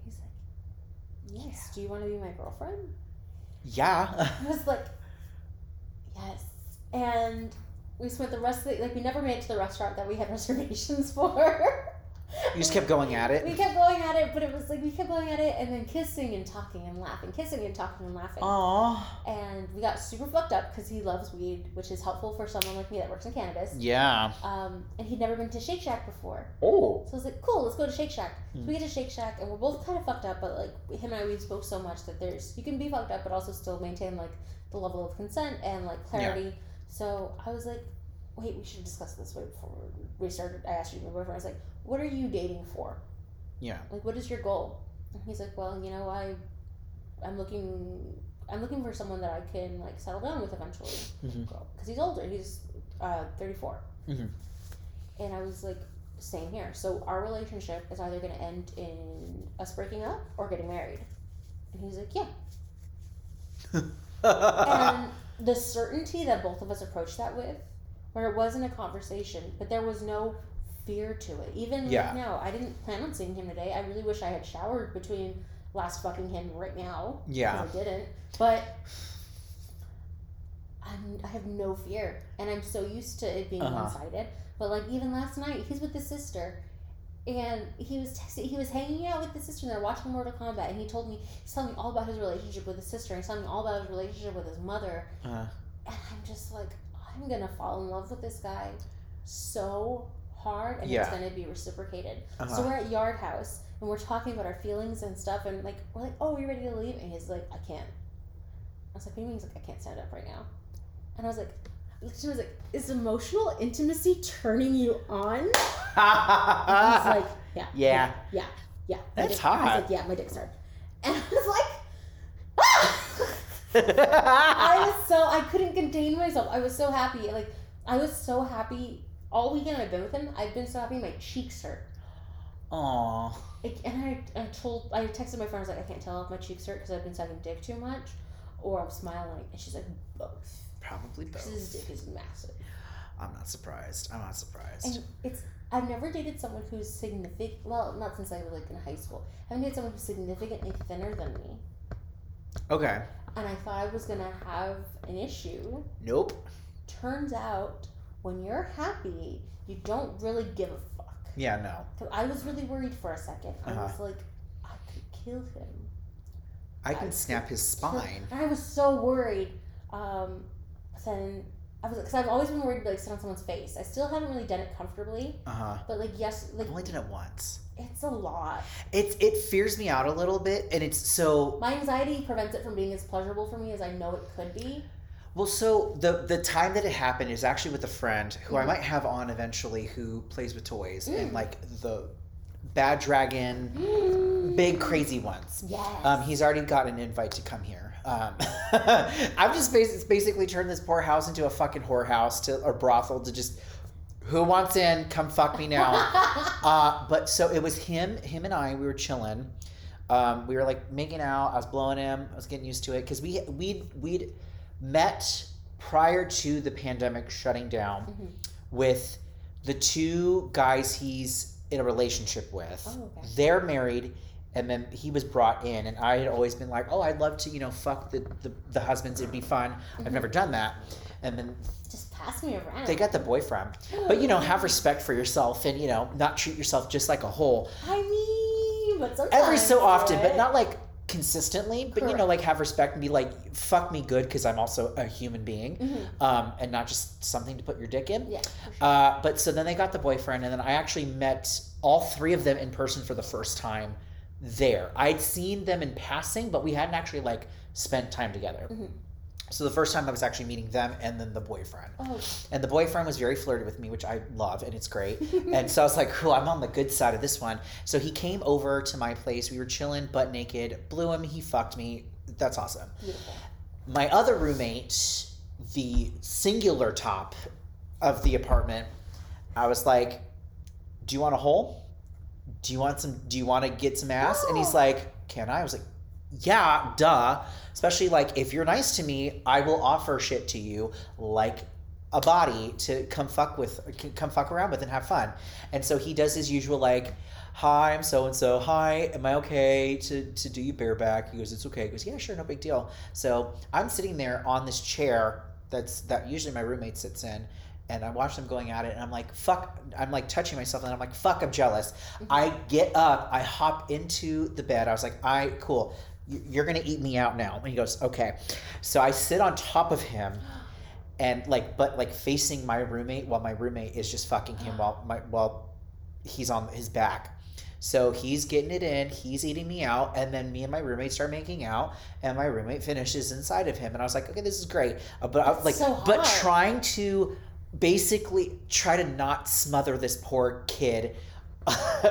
He's like, "Yes." Do you want to be my girlfriend? Yeah. I was like, "Yes." And we spent the rest of the like we never made it to the restaurant that we had reservations for. You just kept going at it. We kept going at it, but it was like we kept going at it and then kissing and talking and laughing, kissing and talking and laughing. Aw. And we got super fucked up because he loves weed, which is helpful for someone like me that works in cannabis. Yeah. Um, and he'd never been to Shake Shack before. Oh. So I was like, cool, let's go to Shake Shack. So Hmm. we get to Shake Shack and we're both kind of fucked up, but like him and I, we spoke so much that there's, you can be fucked up, but also still maintain like the level of consent and like clarity. Yeah. So I was like, wait, we should discuss this way before we started. I asked you, my boyfriend, I was like, what are you dating for? Yeah. Like, what is your goal? And he's like, well, you know, I, I'm looking, I'm looking for someone that I can like settle down with eventually. Because he's older. He's uh, 34. Mhm. And I was like, same here. So our relationship is either going to end in us breaking up or getting married. And he's like, yeah. and the certainty that both of us approached that with, where it wasn't a conversation, but there was no fear to it. Even like Yeah. now, I didn't plan on seeing him today. I really wish I had showered between last fucking him right now. Yeah. I didn't. But I'm, I have no fear, and I'm so used to it being Uh-huh. one sided. But like even last night, he's with his sister. And he was texting, he was hanging out with his sister, and they're watching Mortal Kombat. And he told me, he's telling me all about his relationship with his sister, and he's telling me all about his relationship with his mother. Uh, And I'm just like, I'm gonna fall in love with this guy so hard, and it's gonna be reciprocated. So uh-huh. we're at Yard House, and we're talking about our feelings and stuff, and like we're like, "Oh, are you ready to leave?" And he's like, "I can't." I was like, "What do you mean?" He's like, "I can't stand up right now." And I was like, "She was like, is emotional intimacy turning you on?" He's like, "Yeah, Yeah. yeah, yeah." My That's dick- I was like, "Yeah, my dick's hard," and I was like. I was so I couldn't contain myself. I was so happy. Like I was so happy all weekend I've been with him. I've been so happy my cheeks hurt. Aw. Like, and I, I told I texted my friend I was like I can't tell if my cheeks hurt because I've been sucking dick too much, or I'm smiling. And she's like both. Probably both. his dick is massive. I'm not surprised. I'm not surprised. And it's I've never dated someone who's significant. Well, not since I was like in high school. I haven't dated someone who's significantly thinner than me. Okay. And I thought I was gonna have an issue. Nope. Turns out, when you're happy, you don't really give a fuck. Yeah, no. Cause I was really worried for a second. I Uh-huh. was like, I could kill him. I can I- snap his spine. And I was so worried. Um, then I was because I've always been worried to like sit on someone's face. I still haven't really done it comfortably, Uh huh. but like yes, like I've only done it once. It's a lot. It it fears me out a little bit, and it's so My anxiety prevents it from being as pleasurable for me as I know it could be. well. So the the time that it happened is actually with a friend who I Mhm. might have on eventually, who plays with toys and Mm. like the bad dragon, big crazy ones. Yes. Um, he's already got an invite to come here. Um, I've just bas- basically turned this poor house into a fucking whorehouse to a brothel to just who wants in, come fuck me now. uh, but so it was him, him and I. We were chilling. Um, we were like making out. I was blowing him. I was getting used to it because we we we'd met prior to the pandemic shutting down Mhm. with the two guys he's in a relationship with. Oh, okay. They're married, and then he was brought in, and I had always been like, "Oh, I'd love to, you know, fuck the the, the husbands. It'd be fun." I've Mhm. never done that, and then Just pass me around. they got the boyfriend. But you know, have respect for yourself, and you know, not treat yourself just like a whole I mean, but sometimes every so often, but not like consistently. But you know, like have respect and be like, "Fuck me good," because I'm also a human being, Mhm. um, and not just something to put your dick in. Yeah. sure. Uh, but so then they got the boyfriend, and then I actually met all three of them in person for the first time there. I'd seen them in passing, but we hadn't actually like spent time together. Mhm. So the first time I was actually meeting them and then the boyfriend. Oh. And the boyfriend was very flirty with me, which I love, and it's great. and so I was like, cool, I'm on the good side of this one. So he came over to my place. We were chilling, butt naked, blew him, he fucked me. That's awesome. Beautiful. My other roommate, the singular top of the apartment, I was like, "Do you want a hole? Do you want some? Do you want to get some ass?" And he's like, "Can I?" I was like, "Yeah, duh." Especially like if you're nice to me, I will offer shit to you, like a body to come fuck with, come fuck around with and have fun. And so he does his usual like, "Hi, I'm so and so. Hi, am I okay to to do you bareback?" He goes, "It's okay." He goes, "Yeah, sure, no big deal." So I'm sitting there on this chair that's that usually my roommate sits in, and I watch them going at it, and I'm like, "Fuck!" I'm like touching myself, and I'm like, "Fuck!" I'm jealous. Mm-hmm. I get up, I hop into the bed. I was like, "I cool." You- You're gonna eat me out now. And he goes, okay. So I sit on top of him, and like, but like facing my roommate while my roommate is just fucking him while my while he's on his back. So he's getting it in, he's eating me out, and then me and my roommate start making out, and my roommate finishes inside of him, and I was like, okay, this is great, Uh, but I was like, so but trying to basically try to not smother this poor kid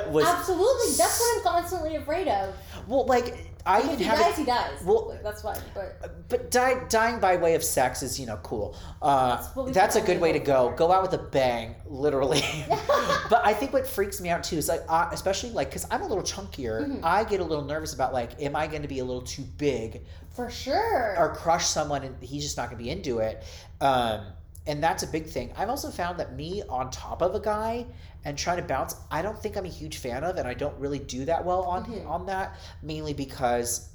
was Absolutely. That's what I'm constantly afraid of. well, like I If he have dies, it, he dies. well- Like, that's fine. But but die, dying by way of sex is you know cool. Uh, That's that's a good way to go. Go out with a bang, literally. but I think what freaks me out too is like, uh, especially like, because I'm a little chunkier, Mhm. I get a little nervous about like, am I going to be a little too big for sure. or crush someone and he's just not going to be into it? Um, and that's a big thing. I've also found that me on top of a guy and trying to bounce, I don't think I'm a huge fan of, and I don't really do that well on Mhm. on that. Mainly because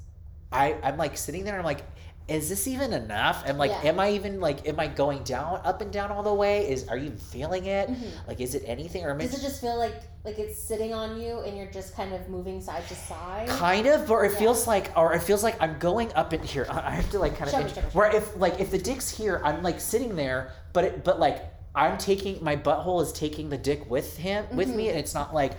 I I'm like sitting there and I'm like, is this even enough? And like, Yeah. am I even like, am I going down, up and down all the way? Is are you feeling it? Mhm. Like, is it anything or am Does it just feel like like it's sitting on you and you're just kind of moving side to side? kind of or it Yeah. feels like or it feels like i'm going up in here i have to like kind of me, me, where if like if the dick's here i'm like sitting there but it but like i'm taking my butthole is taking the dick with him with me Mhm. and it's not like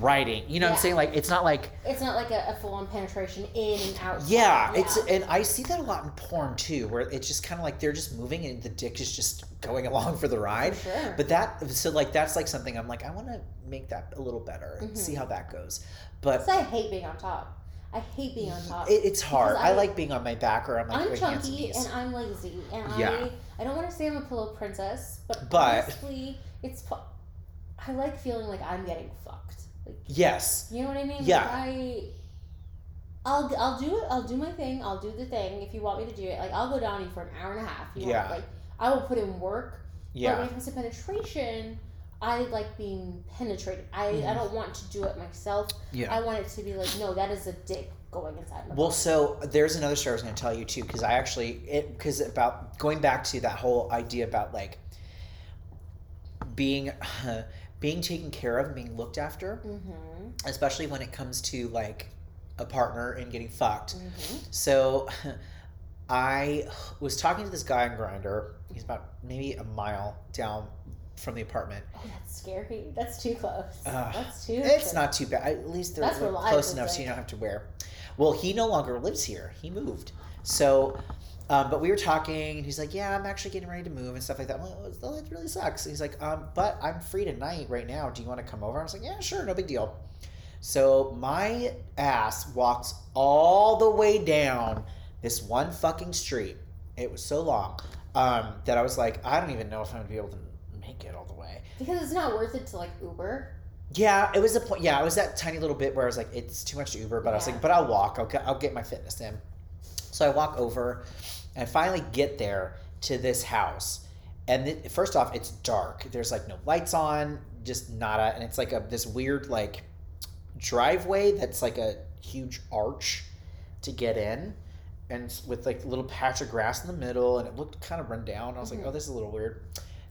riding you know what i'm saying like it's not like It's not like a, a full on penetration in and out. yeah, it's and i see that a lot in porn too where it's just kind of like they're just moving and the dick is just going along for the ride for sure. but that so like that's like something i'm like i want to make that a little better and Mhm. see how that goes But I hate being on top. I hate being on top. it, it's hard I, I- like being on my back or i'm like I'm and chunky knees. and I'm lazy, and Yeah. I I don't want to say I'm a pillow princess, but, But- honestly, it's I like feeling like I'm getting fucked. Like yes you know what I mean? Yeah. Like, I I'll I'll do it. I'll do my thing. I'll do the thing if you want me to do it. Like I'll go down you for an hour and a half. You Yeah. Want, like I will put in work. But when it comes to penetration, I like being penetrated. I, I Mhm. don't want to do it myself. yeah I want it to be like, no, that is a dick going inside my well body. so there's another story i was going to tell you too because i actually it because about going back to that whole idea about like being being taken care of and being looked after Mm-hmm. especially when it comes to like a partner and getting fucked Mm-hmm. So I was talking to this guy on Grindr. He's about maybe a mile down from the apartment. Oh, that's scary. That's too close. Ugh, that's too. It's close. not too bad. At least they're close enough so you don't have to wear. Well, he no longer lives here. He moved. So, um, but we were talking, and he's like, "Yeah, I'm actually getting ready to move and stuff like that." I'm like, "Oh, that really sucks." He's like, um, "But I'm free tonight, right now. Do you want to come over?" I was like, "Yeah, sure, no big deal." So my ass walks all the way down this one fucking street. It was so long um, that I was like, I don't even know if I'm gonna be able to make it all the way. because it's not worth it to like Uber. Yeah, it was a point. Yeah, it was that tiny little bit where I was like, it's too much to Uber, but I was like, but I'll walk. I'll get, I'll get my fitness in. So I walk over, and I finally get there to this house. And th- first off, it's dark. There's like no lights on, just nada, and it's like a this weird like driveway that's like a huge arch to get in, and with like a little patch of grass in the middle, and it looked kind of run down. I was like, Mhm. oh, this is a little weird.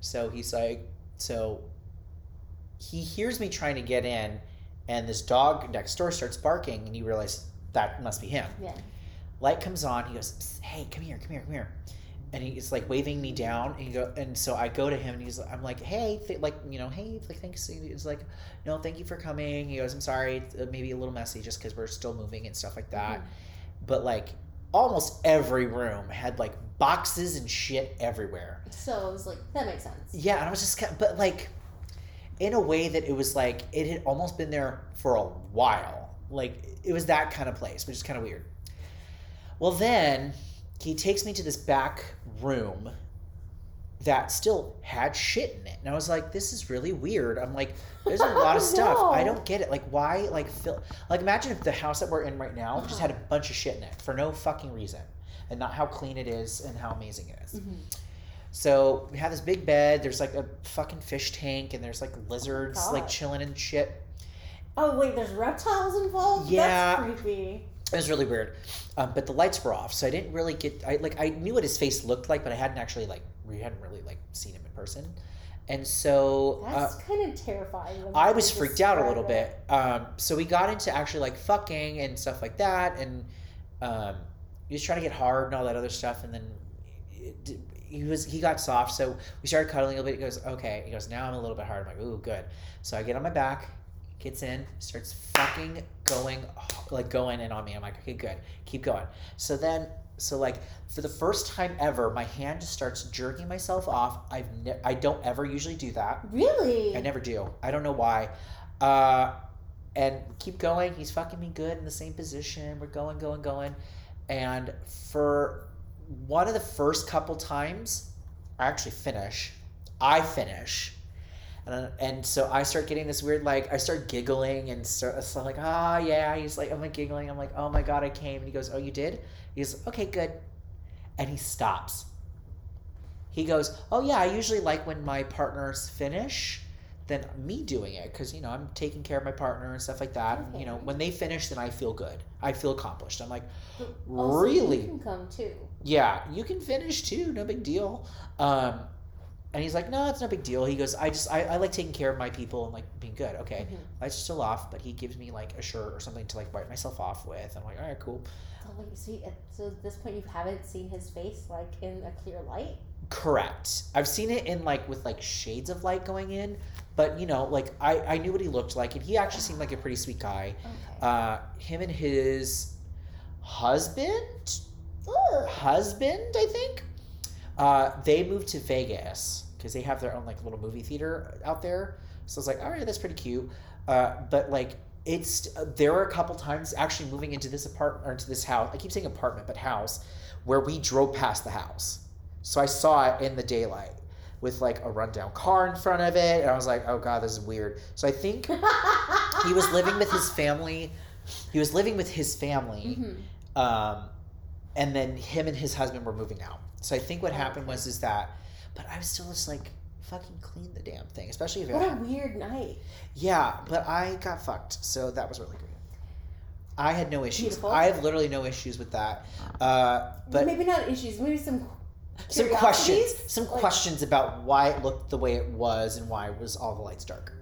So he's like, so he hears me trying to get in, and this dog next door starts barking, and you realize that must be him. Yeah. Light comes on. He goes, "Hey, come here, come here, come here," and he's like waving me down. And he go, and so I go to him, and he's, I'm like, "Hey, th- like you know, hey, like thanks." He's like, "No, thank you for coming." He goes, "I'm sorry, it's uh, maybe a little messy, just because we're still moving and stuff like that." Mhm. But like, almost every room had like boxes and shit everywhere. So it was like that makes sense. Yeah, and I was just kind of, but like, in a way that it was like it had almost been there for a while. Like it was that kind of place, which is kind of weird. Well, then he takes me to this back room that still had shit in it, and I was like, "This is really weird." I'm like, "There's a lot of stuff. I don't get it. Like, why? Like, fill? Like, imagine if the house that we're in right now just Uh-huh. had a bunch of shit in it for no fucking reason, and not how clean it is and how amazing it is." Mhm. So we have this big bed. There's like a fucking fish tank, and there's like lizards like chilling and shit. Oh wait, there's reptiles involved. Yeah. That's creepy. It was really weird, um, but the lights were off, so I didn't really get. I like I knew what his face looked like, but I hadn't actually like we hadn't really like seen him in person, and so uh, That's kind of terrifying. I was freaked out a little it. bit. Um, so we got into actually like fucking and stuff like that, and um, he was trying to get hard and all that other stuff, and then it, he was he got soft, so we started cuddling a little bit. He goes, okay. He goes, now I'm a little bit hard. I'm like, ooh, good. So I get on my back, gets in, starts fucking going, like going in on me. I'm like, okay, good, keep going. So then, so like for the first time ever, my hand just starts jerking myself off. I've ne- I don't ever usually do that. Really? I never do. I don't know why. Uh, and keep going. He's fucking me good in the same position. We're going, going, going. And for one of the first couple times, I actually finish. I finish. And, and so I start getting this weird, like, I start giggling and start so like, ah, yeah. He's like, I'm like giggling. I'm like, oh my God, I came. And he goes, oh, you did? He goes, okay, good. And he stops. He goes, oh, yeah, I usually like when my partners finish than me doing it because, you know, I'm taking care of my partner and stuff like that. And, you know, when they finish, then I feel good. I feel accomplished. I'm like, also, really? You can come too. yeah, you can finish too, no big deal. Um, and he's like, no, it's no big deal. He goes, I just, I, I like taking care of my people and like being good. Okay, Mhm. lights are still off, but he gives me like a shirt or something to like wipe myself off with. I'm like, all right, cool. So wait, so, you, so at this point you haven't seen his face like in a clear light? Correct. I've seen it in like with like shades of light going in, but you know, like I, I knew what he looked like, and he actually seemed like a pretty sweet guy. Okay. Uh, him and his husband, Ugh. husband, I think. Uh, they moved to Vegas because they have their own like little movie theater out there. So I was like, all right, that's pretty cute. Uh, but like, it's there were a couple times actually moving into this apartment or into this house. I keep saying apartment, but house, where we drove past the house. So I saw it in the daylight with like a rundown car in front of it, and I was like, oh god, this is weird. So I think he was living with his family. He was living with his family Mhm. um, and then him and his husband were moving out. So I think what happened was is that, but I was still just like fucking clean the damn thing, especially if it. What a weird night. yeah, but I got fucked, so that was really great. I had no issues. Beautiful. I have literally no issues with that. Uh, but maybe not issues, maybe some some questions, some Like- questions about why it looked the way it was and why it was all the lights darker.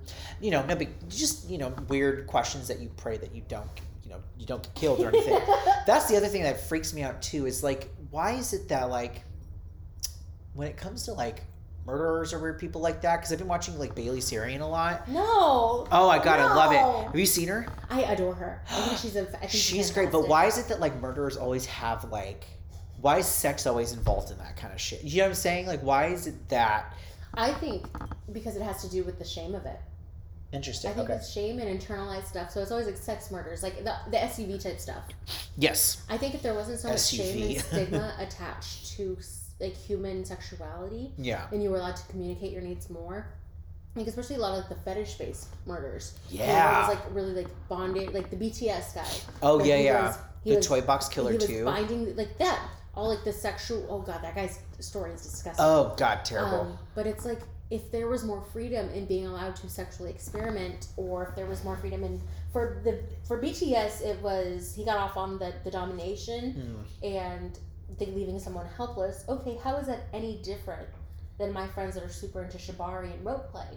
You know, no big, just you know, weird questions that you pray that you don't, you know, you don't get killed or anything. That's the other thing that freaks me out too. Is like why is it that like when it comes to like murderers or weird people like that? Because I've been watching like Bailey Sarian a lot. No. Oh, I gotta love it. Have you seen her? I adore her. I think she's a. I think She's great, but why is it that like murderers always have like? Why is sex always involved in that kind of shit? You know what I'm saying? Like, why is it that I think because it has to do with the shame of it. interesting? I think Okay. it's shame and internalized stuff. So it's always like sex murders, like the the SUV type stuff. Yes. I think if there wasn't so much shame and stigma attached to like human sexuality, Yeah. and you were allowed to communicate your needs more. Like especially a lot of the fetish based murders. You know, where Yeah. It was like really like bonded, like the BTK guy. Oh Like, yeah, yeah. was- the was- toy box killer too. binding like that. All like the sexual. Oh god, that guy's story is disgusting. Oh god, terrible. Um, but it's like if there was more freedom in being allowed to sexually experiment, or if there was more freedom in for the for BTK, it was he got off on the the domination Hmm. and leaving someone helpless. Okay, how is that any different than my friends that are super into shibari and rope play?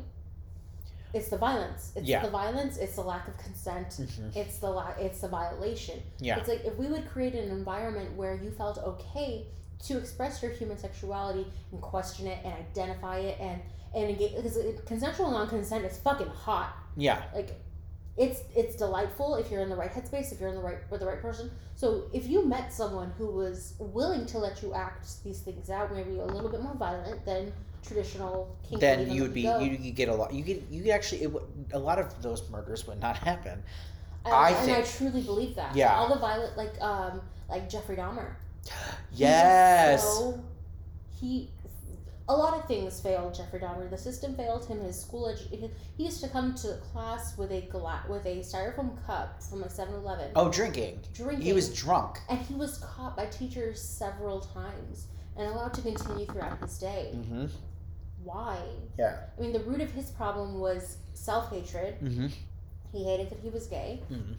It's the violence. It's Yeah. the violence. It's the lack of consent. Mhm. It's the la- It's the violation. Yeah. It's like if we would create an environment where you felt okay to express your human sexuality and question it and identify it and and engage because consensual non-consent is fucking hot. Yeah. Like it's it's delightful if you're in the right headspace, if you're in the right with the right person. So if you met someone who was willing to let you act these things out, maybe a little bit more violent than traditional kink Then you would be go, you, you get a lot. You get you could actually it, a lot of those murders would not happen. and, I and I truly believe that. Yeah. All the violent like um like Jeffrey Dahmer. He Yes. so- he, a lot of things failed Jeffrey Dahmer. The system failed him. His school edu- he used to come to class with a gla- with a styrofoam cup from a 7-Eleven. Oh, drinking. drinking. He was drunk. and he was caught by teachers several times and allowed to continue throughout his day. Mm-hmm. Why? Yeah. I mean, the root of his problem was self hatred. Mm-hmm. He hated that he was gay. Mhm.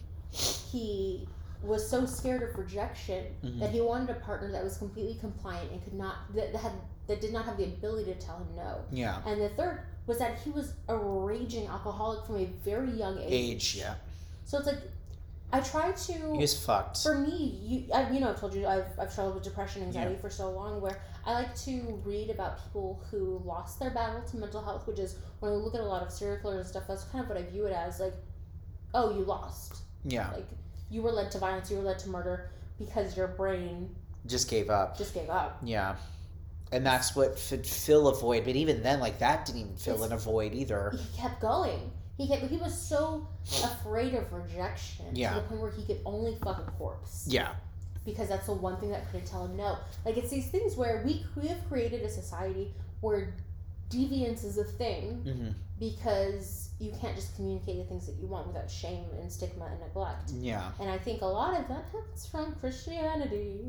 He was so scared of rejection Mhm. that he wanted a partner that was completely compliant and could not that had that did not have the ability to tell him no. Yeah. And the third was that he was a raging alcoholic from a very young age. Age. Yeah. So it's like I try to He was fucked. for me, you, I, you know, I've told you I've, I've struggled with depression, anxiety for so long. Where I like to read about people who lost their battle to mental health, which is when I look at a lot of serial killers and stuff. That's kind of what I view it as. Like, oh, you lost. Yeah. Like, you were led to violence. You were led to murder because your brain Just gave up. just gave up. Yeah. And that's what could fill a void. But even then, like that didn't even fill It's- in a void either. He kept going. He kept, he was so afraid of rejection Yeah. to the point where he could only fuck a corpse. Yeah. because that's the one thing that couldn't tell him no. Like it's these things where we we have created a society where deviance is a thing Mm-hmm. because you can't just communicate the things that you want without shame and stigma and neglect. Yeah. And I think a lot of that comes from Christianity.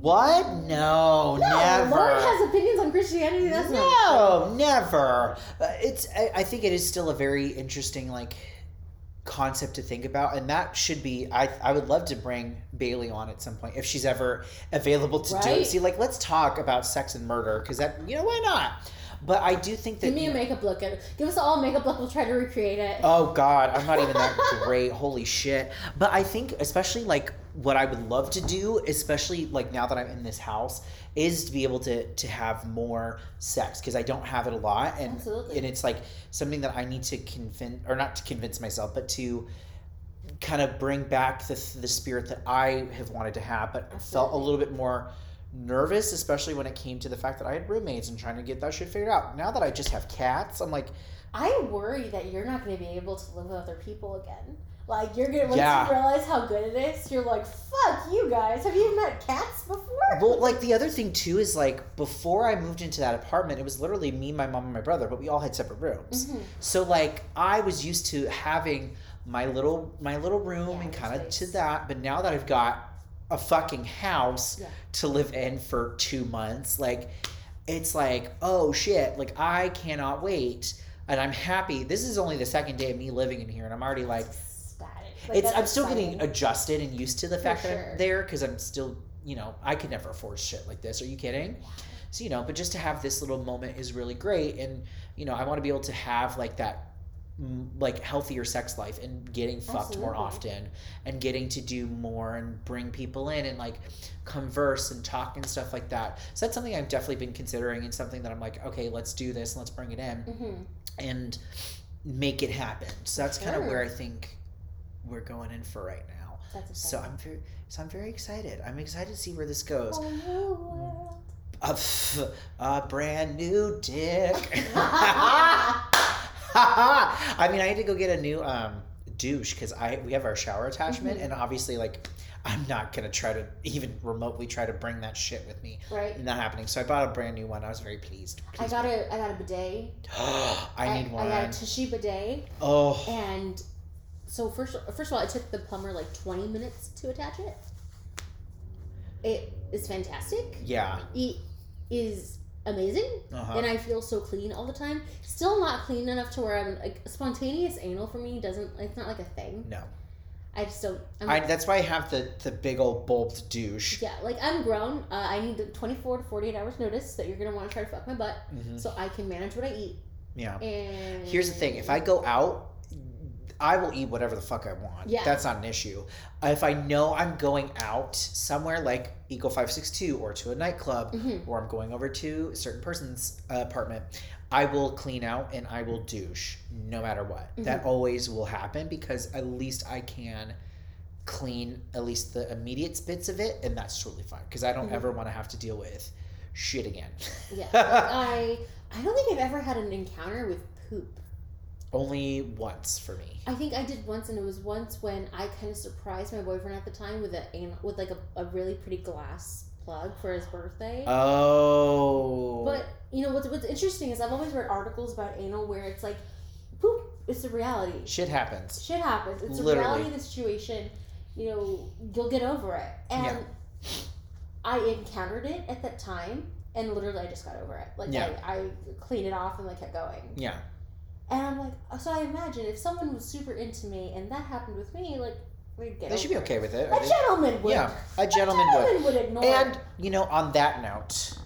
What? No, No, never. Has opinions on Christianity. That's not no, never. Uh, It's. I, I think it is still a very interesting like concept to think about, and that should be. I I would love to bring Bailey on at some point if she's ever available to do it. See, like let's talk about sex and murder because that you know why not. But I do think that Give me a makeup look. and Give us all a makeup look. We'll try to recreate it. Oh God, I'm not even that great. Holy shit! But I think, especially like what I would love to do, especially like now that I'm in this house, is to be able to to have more sex because I don't have it a lot, and Absolutely. and it's like something that I need to convince or not to convince myself, but to kind of bring back the the spirit that I have wanted to have, but felt a little bit more nervous, especially when it came to the fact that I had roommates and trying to get that shit figured out. Now that I just have cats, I'm like. I worry that you're not going to be able to live with other people again. Like you're gonna once Yeah. you realize how good it is, you're like, "Fuck you guys! Have you met cats before?" Well, like the other thing too is like before I moved into that apartment, it was literally me, my mom, and my brother, but we all had separate rooms. Mhm. So like I was used to having my little my little room Yeah, and kind of to that, but now that I've got a fucking house Yeah. to live in for two months, like it's like oh shit, like I cannot wait, and I'm happy. This is only the second day of me living in here, and I'm already like. Like, it's I'm still getting adjusted and used to the For fact that sure. I'm there because I'm still you know I could never afford shit like this. Are you kidding? So you know, but just to have this little moment is really great, and you know I want to be able to have like that like healthier sex life and getting fucked more often and getting to do more and bring people in and like converse and talk and stuff like that. So that's something I've definitely been considering and something that I'm like, okay, let's do this and let's bring it in hmm and make it happen. So that's kind of where I think we're going in for right now. That's So. I'm very so I'm very excited. I'm excited to see where this goes. New. A, f- a brand new dick. I mean, I had to go get a new um, douche because I we have our shower attachment, Mhm. and obviously, like, I'm not gonna try to even remotely try to bring that shit with me. right. Not happening. So I bought a brand new one. I was very pleased. I Pleased. got a I got a bidet. I need one. I got a Toshiba bidet, oh, and so first first of all, it took the plumber like twenty minutes to attach it. It is fantastic. yeah. It is amazing, Uh-huh. and I feel so clean all the time. Still not clean enough to where I'm like spontaneous anal for me doesn't. It's not like a thing. no, I just don't. I'm, I, that's why I have the the big old bulbed douche. yeah, like I'm grown. Uh, I need the 24 to 48 hours notice that you're gonna want to try to fuck my butt, Mhm. so I can manage what I eat. Yeah. And Here's the thing: if I go out, I will eat whatever the fuck I want. Yeah. That's not an issue. If I know I'm going out somewhere like Six Two or to a nightclub, Mhm. or I'm going over to a certain person's uh, apartment, I will clean out and I will douche no matter what. Mm-hmm. That always will happen because at least I can clean at least the immediate bits of it, and that's totally fine because I don't Mhm. ever want to have to deal with shit again. Yeah, I I don't think I've ever had an encounter with poop. Only once for me. I think I did once, and it was once when I kind of surprised my boyfriend at the time with a with like a, a really pretty glass plug for his birthday. Oh. but you know what's what's interesting is I've always read articles about anal where it's like poop. It's a reality. shit happens. Shit happens. It's a Literally. reality of the situation. You know, you'll get over it. And Yeah. I encountered it at that time, and literally I just got over it. Like Yeah. I, I cleaned it off and like kept going. Yeah. And I'm like, so I imagine if someone was super into me and that happened with me, like we'd get They should be okay with it. A gentleman would. Yeah, a A gentleman would. gentleman would ignore. And you know, on that note,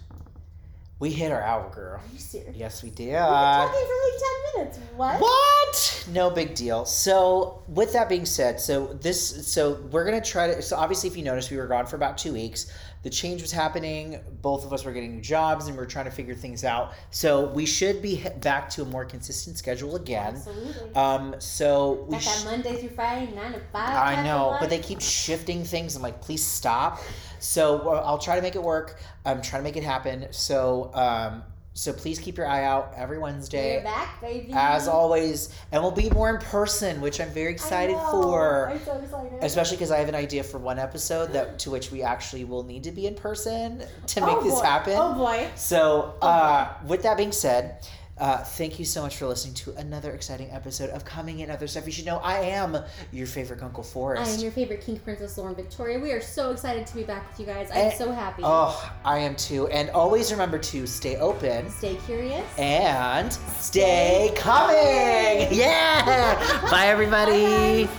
we hit our hour, girl. Are you serious? Yes, we did. We've been talking for like ten minutes. What? What? No big deal. So, with that being said, so this, so we're gonna try to. So, obviously, if you noticed, we were gone for about two weeks. The change was happening. Both of us were getting new jobs, and we are trying to figure things out. So, we should be back to a more consistent schedule again. Absolutely. Um, so we. Got sh- that Monday through Friday, nine to five. I know, but they keep shifting things. I'm like, please stop. So I'll try to make it work. I'm trying to make it happen. So um, so please keep your eye out every Wednesday. We're back, baby. as always, and we'll be more in person, which I'm very excited for. I'm so excited. Especially because I have an idea for one episode that to which we actually will need to be in person to make oh this happen. Oh boy. So, uh, with that being said, uh, thank you so much for listening to another exciting episode of Cumming in Other Stuff You Should Know. I am your favorite Uncle Forrest. I am your favorite King Princess Lauren Victoria. We are so excited to be back with you guys. I'm And- so happy. Oh, I am too. And always remember to stay open Stay curious. and stay coming. Yeah. Bye, everybody. Bye,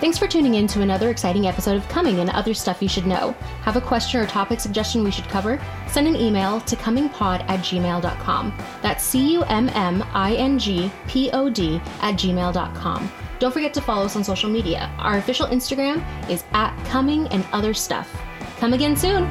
Thanks for tuning in to another exciting episode of Cumming and Other Stuff You Should Know. Have a question or topic suggestion we should cover? Send an email to cummingpod at gmail.com. That's C U M M I N G P O D at gmail.com. Don't forget to follow us on social media. Our official Instagram is at Cumming and Other Stuff. Come again soon.